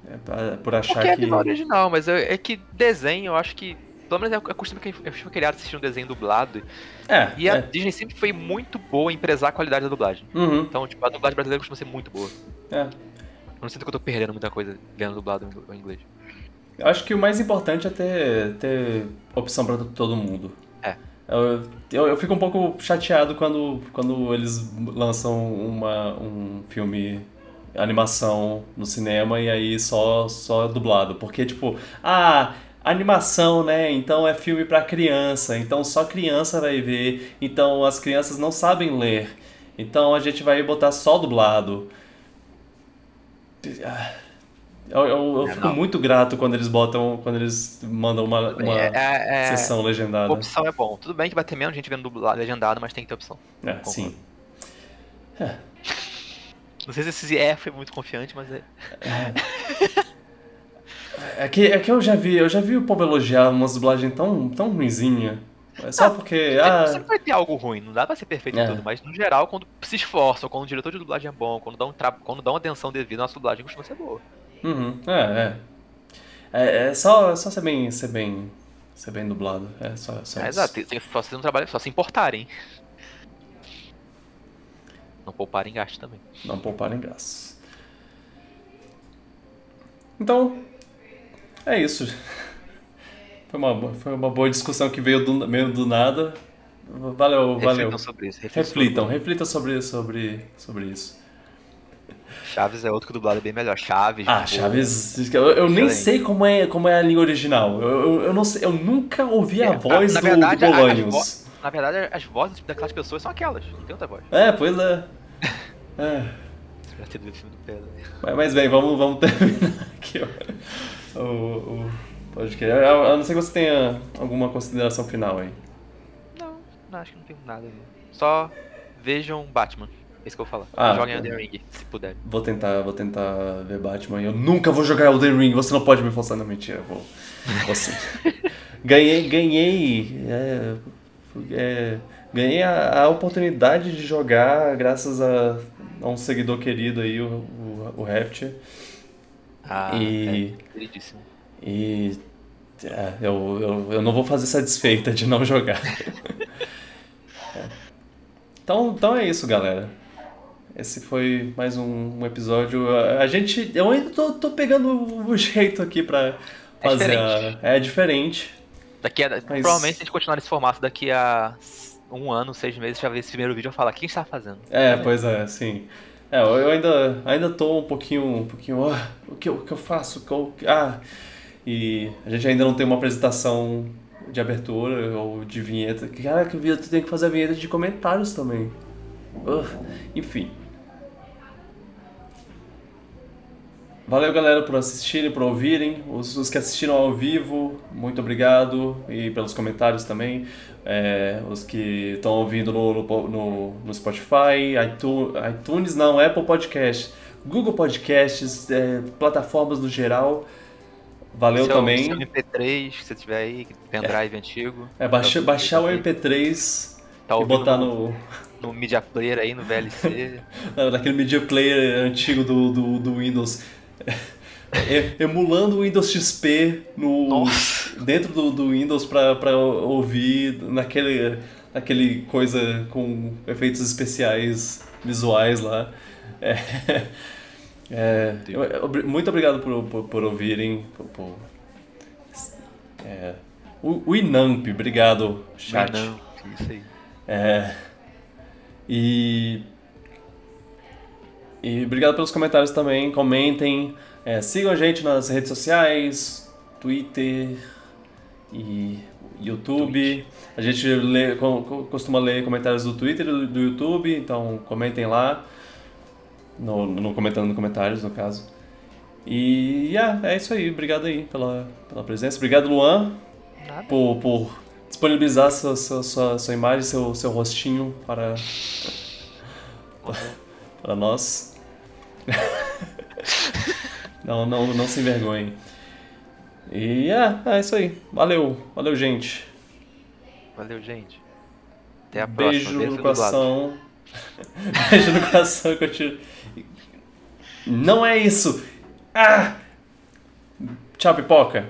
É, pra- por achar Porque é que. língua original, mas é, é que desenho, eu acho que. Pelo menos é, é costume que eu fui criado assistindo um desenho dublado. É, E a é. Disney sempre foi muito boa em prezar a qualidade da dublagem. Uhum, Então, tipo, a dublagem brasileira costuma ser muito boa. é. Eu não sinto que eu tô perdendo muita coisa vendo dublado em inglês. Eu acho que o mais importante é ter, ter opção pra todo mundo. É. Eu, eu, eu fico um pouco chateado quando, quando eles lançam uma, um filme animação no cinema e aí só, só dublado. Porque, tipo, ah, animação, né? Então é filme pra criança, então só criança vai ver, então as crianças não sabem ler. Então a gente vai botar só dublado. Eu, eu, eu É, fico não. muito grato quando eles botam, quando eles mandam uma, uma é, é, é- sessão legendada. opção é bom. Tudo bem que vai ter menos gente vendo dublado, legendado, mas tem que ter opção. É, sim. Não sei se esse é foi muito confiante, mas é. É que, é que eu já vi, eu já vi o povo elogiar umas dublagens tão, tão ruinzinha. É só porque. Ah, Sempre vai ter algo ruim, não dá pra ser perfeito É. em tudo, mas no geral, quando se esforça, quando o diretor de dublagem é bom, quando dá, um tra... quando dá uma atenção devida, a nossa dublagem costuma ser boa. uhum, é, é. É, é só, é só ser bem. ser bem. ser bem dublado. É só, só É, exato, tem, só fazer um trabalho, só se importarem. Não pouparem gasto também. Não pouparem gastos. Então, é isso. Foi uma, foi uma boa discussão que veio do, meio do nada. Valeu, valeu. Reflitam sobre isso. reflitam Reflitam, sobre sobre, sobre, isso. Chaves é outro que dublado é bem melhor. Chaves. Ah, Chaves. Eu, eu nem sei como é, como é a língua original. Eu, eu, eu não sei, eu nunca ouvi a É, voz na do, verdade, do Bolanhos. Na verdade, as vozes daquelas pessoas são aquelas, não tem outra voz. É, pois é. É. Você já teve o filme do Pedro. Mas, mas bem, vamos, vamos terminar aqui ó, o, o podcast. A, a não ser que você tenha alguma consideração final aí. Não, não, acho que não tem nada. Não. Só vejam Batman. É isso que eu vou falar. Ah, Joguem tá. Elden Ring, se puderem. Vou tentar, vou tentar ver Batman. Eu nunca vou jogar Elden Ring. Você não pode me forçar. Não, mentira. Vou, vou sim. ganhei, ganhei. é, é, ganhei a, a oportunidade de jogar graças a, a um seguidor querido aí, o, o, o. Ah, E- é, queridíssimo. E é, eu, eu, eu não vou fazer satisfeita de não jogar. É. Então, então é isso, galera. Esse foi mais um, um episódio. A, a gente. Eu ainda tô, tô pegando o jeito aqui pra É fazer. a- é diferente. Daqui a, Provavelmente, se a gente continuar nesse formato, daqui a um ano, seis meses, já ver esse primeiro vídeo e falar, o que a gente tá fazendo? É, pois é, sim. É, eu ainda, ainda tô um pouquinho. Um pouquinho ah, o, que eu, o que eu faço? O que eu- ah, e a gente ainda não tem uma apresentação de abertura ou de vinheta. Cara, que tu tem que fazer a vinheta de comentários também. Ugh, enfim. Valeu, galera, por assistirem, por ouvirem. Os, os que assistiram ao vivo, muito obrigado. E pelos comentários também. É, os que estão ouvindo no, no, no Spotify, iTunes, iTunes não, Apple Podcast, Google Podcasts, é, plataformas no geral. Valeu seu, também. Seu MP3, se você tiver aí, pendrive antigo. É, baixa, Tá- baixar o tá- MP3 Tá e botar no, no, no Media Player aí, no VLC. naquele media player antigo do, do, do Windows. Emulando o Windows XP no, Nossa. dentro do, do Windows pra, pra ouvir naquele, naquele coisa com efeitos especiais visuais lá. É, é, eu- muito obrigado por, por, por ouvirem. Por, por- é, o, o Inamp, obrigado, chat. Isso aí. É, e. E obrigado pelos comentários também. Comentem. É, sigam a gente nas redes sociais, Twitter e YouTube. A gente lê, co- co- costuma ler comentários do Twitter e do, do YouTube, então comentem lá. No, no comentando nos comentários, no caso. E yeah, é isso aí. Obrigado aí pela, pela presença. Obrigado, Luan, por, por disponibilizar sua, sua, sua, sua imagem, seu, seu rostinho para, para nós. não, não, não se envergonhem. E é, é isso aí. Valeu, valeu, gente. Valeu, gente. Até a Beijo próxima. no Beijo lado. coração. Beijo no coração que eu tiro. Não é isso! Ah! Tchau, pipoca.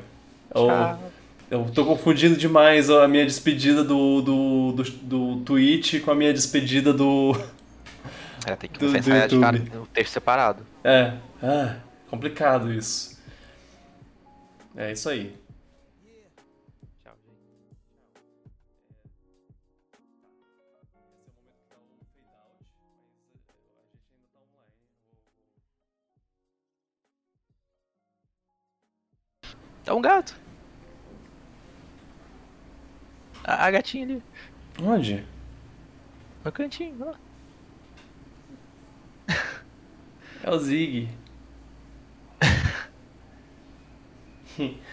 Eu, Tchau. eu tô confundindo demais a minha despedida do, do, do, do Twitch com a minha despedida do. É, tem que Do- de cara, texto separado. É, ah, complicado isso. É isso aí. Tá um gato. A, a gatinha ali. Onde? No cantinho, ó. É o Zig.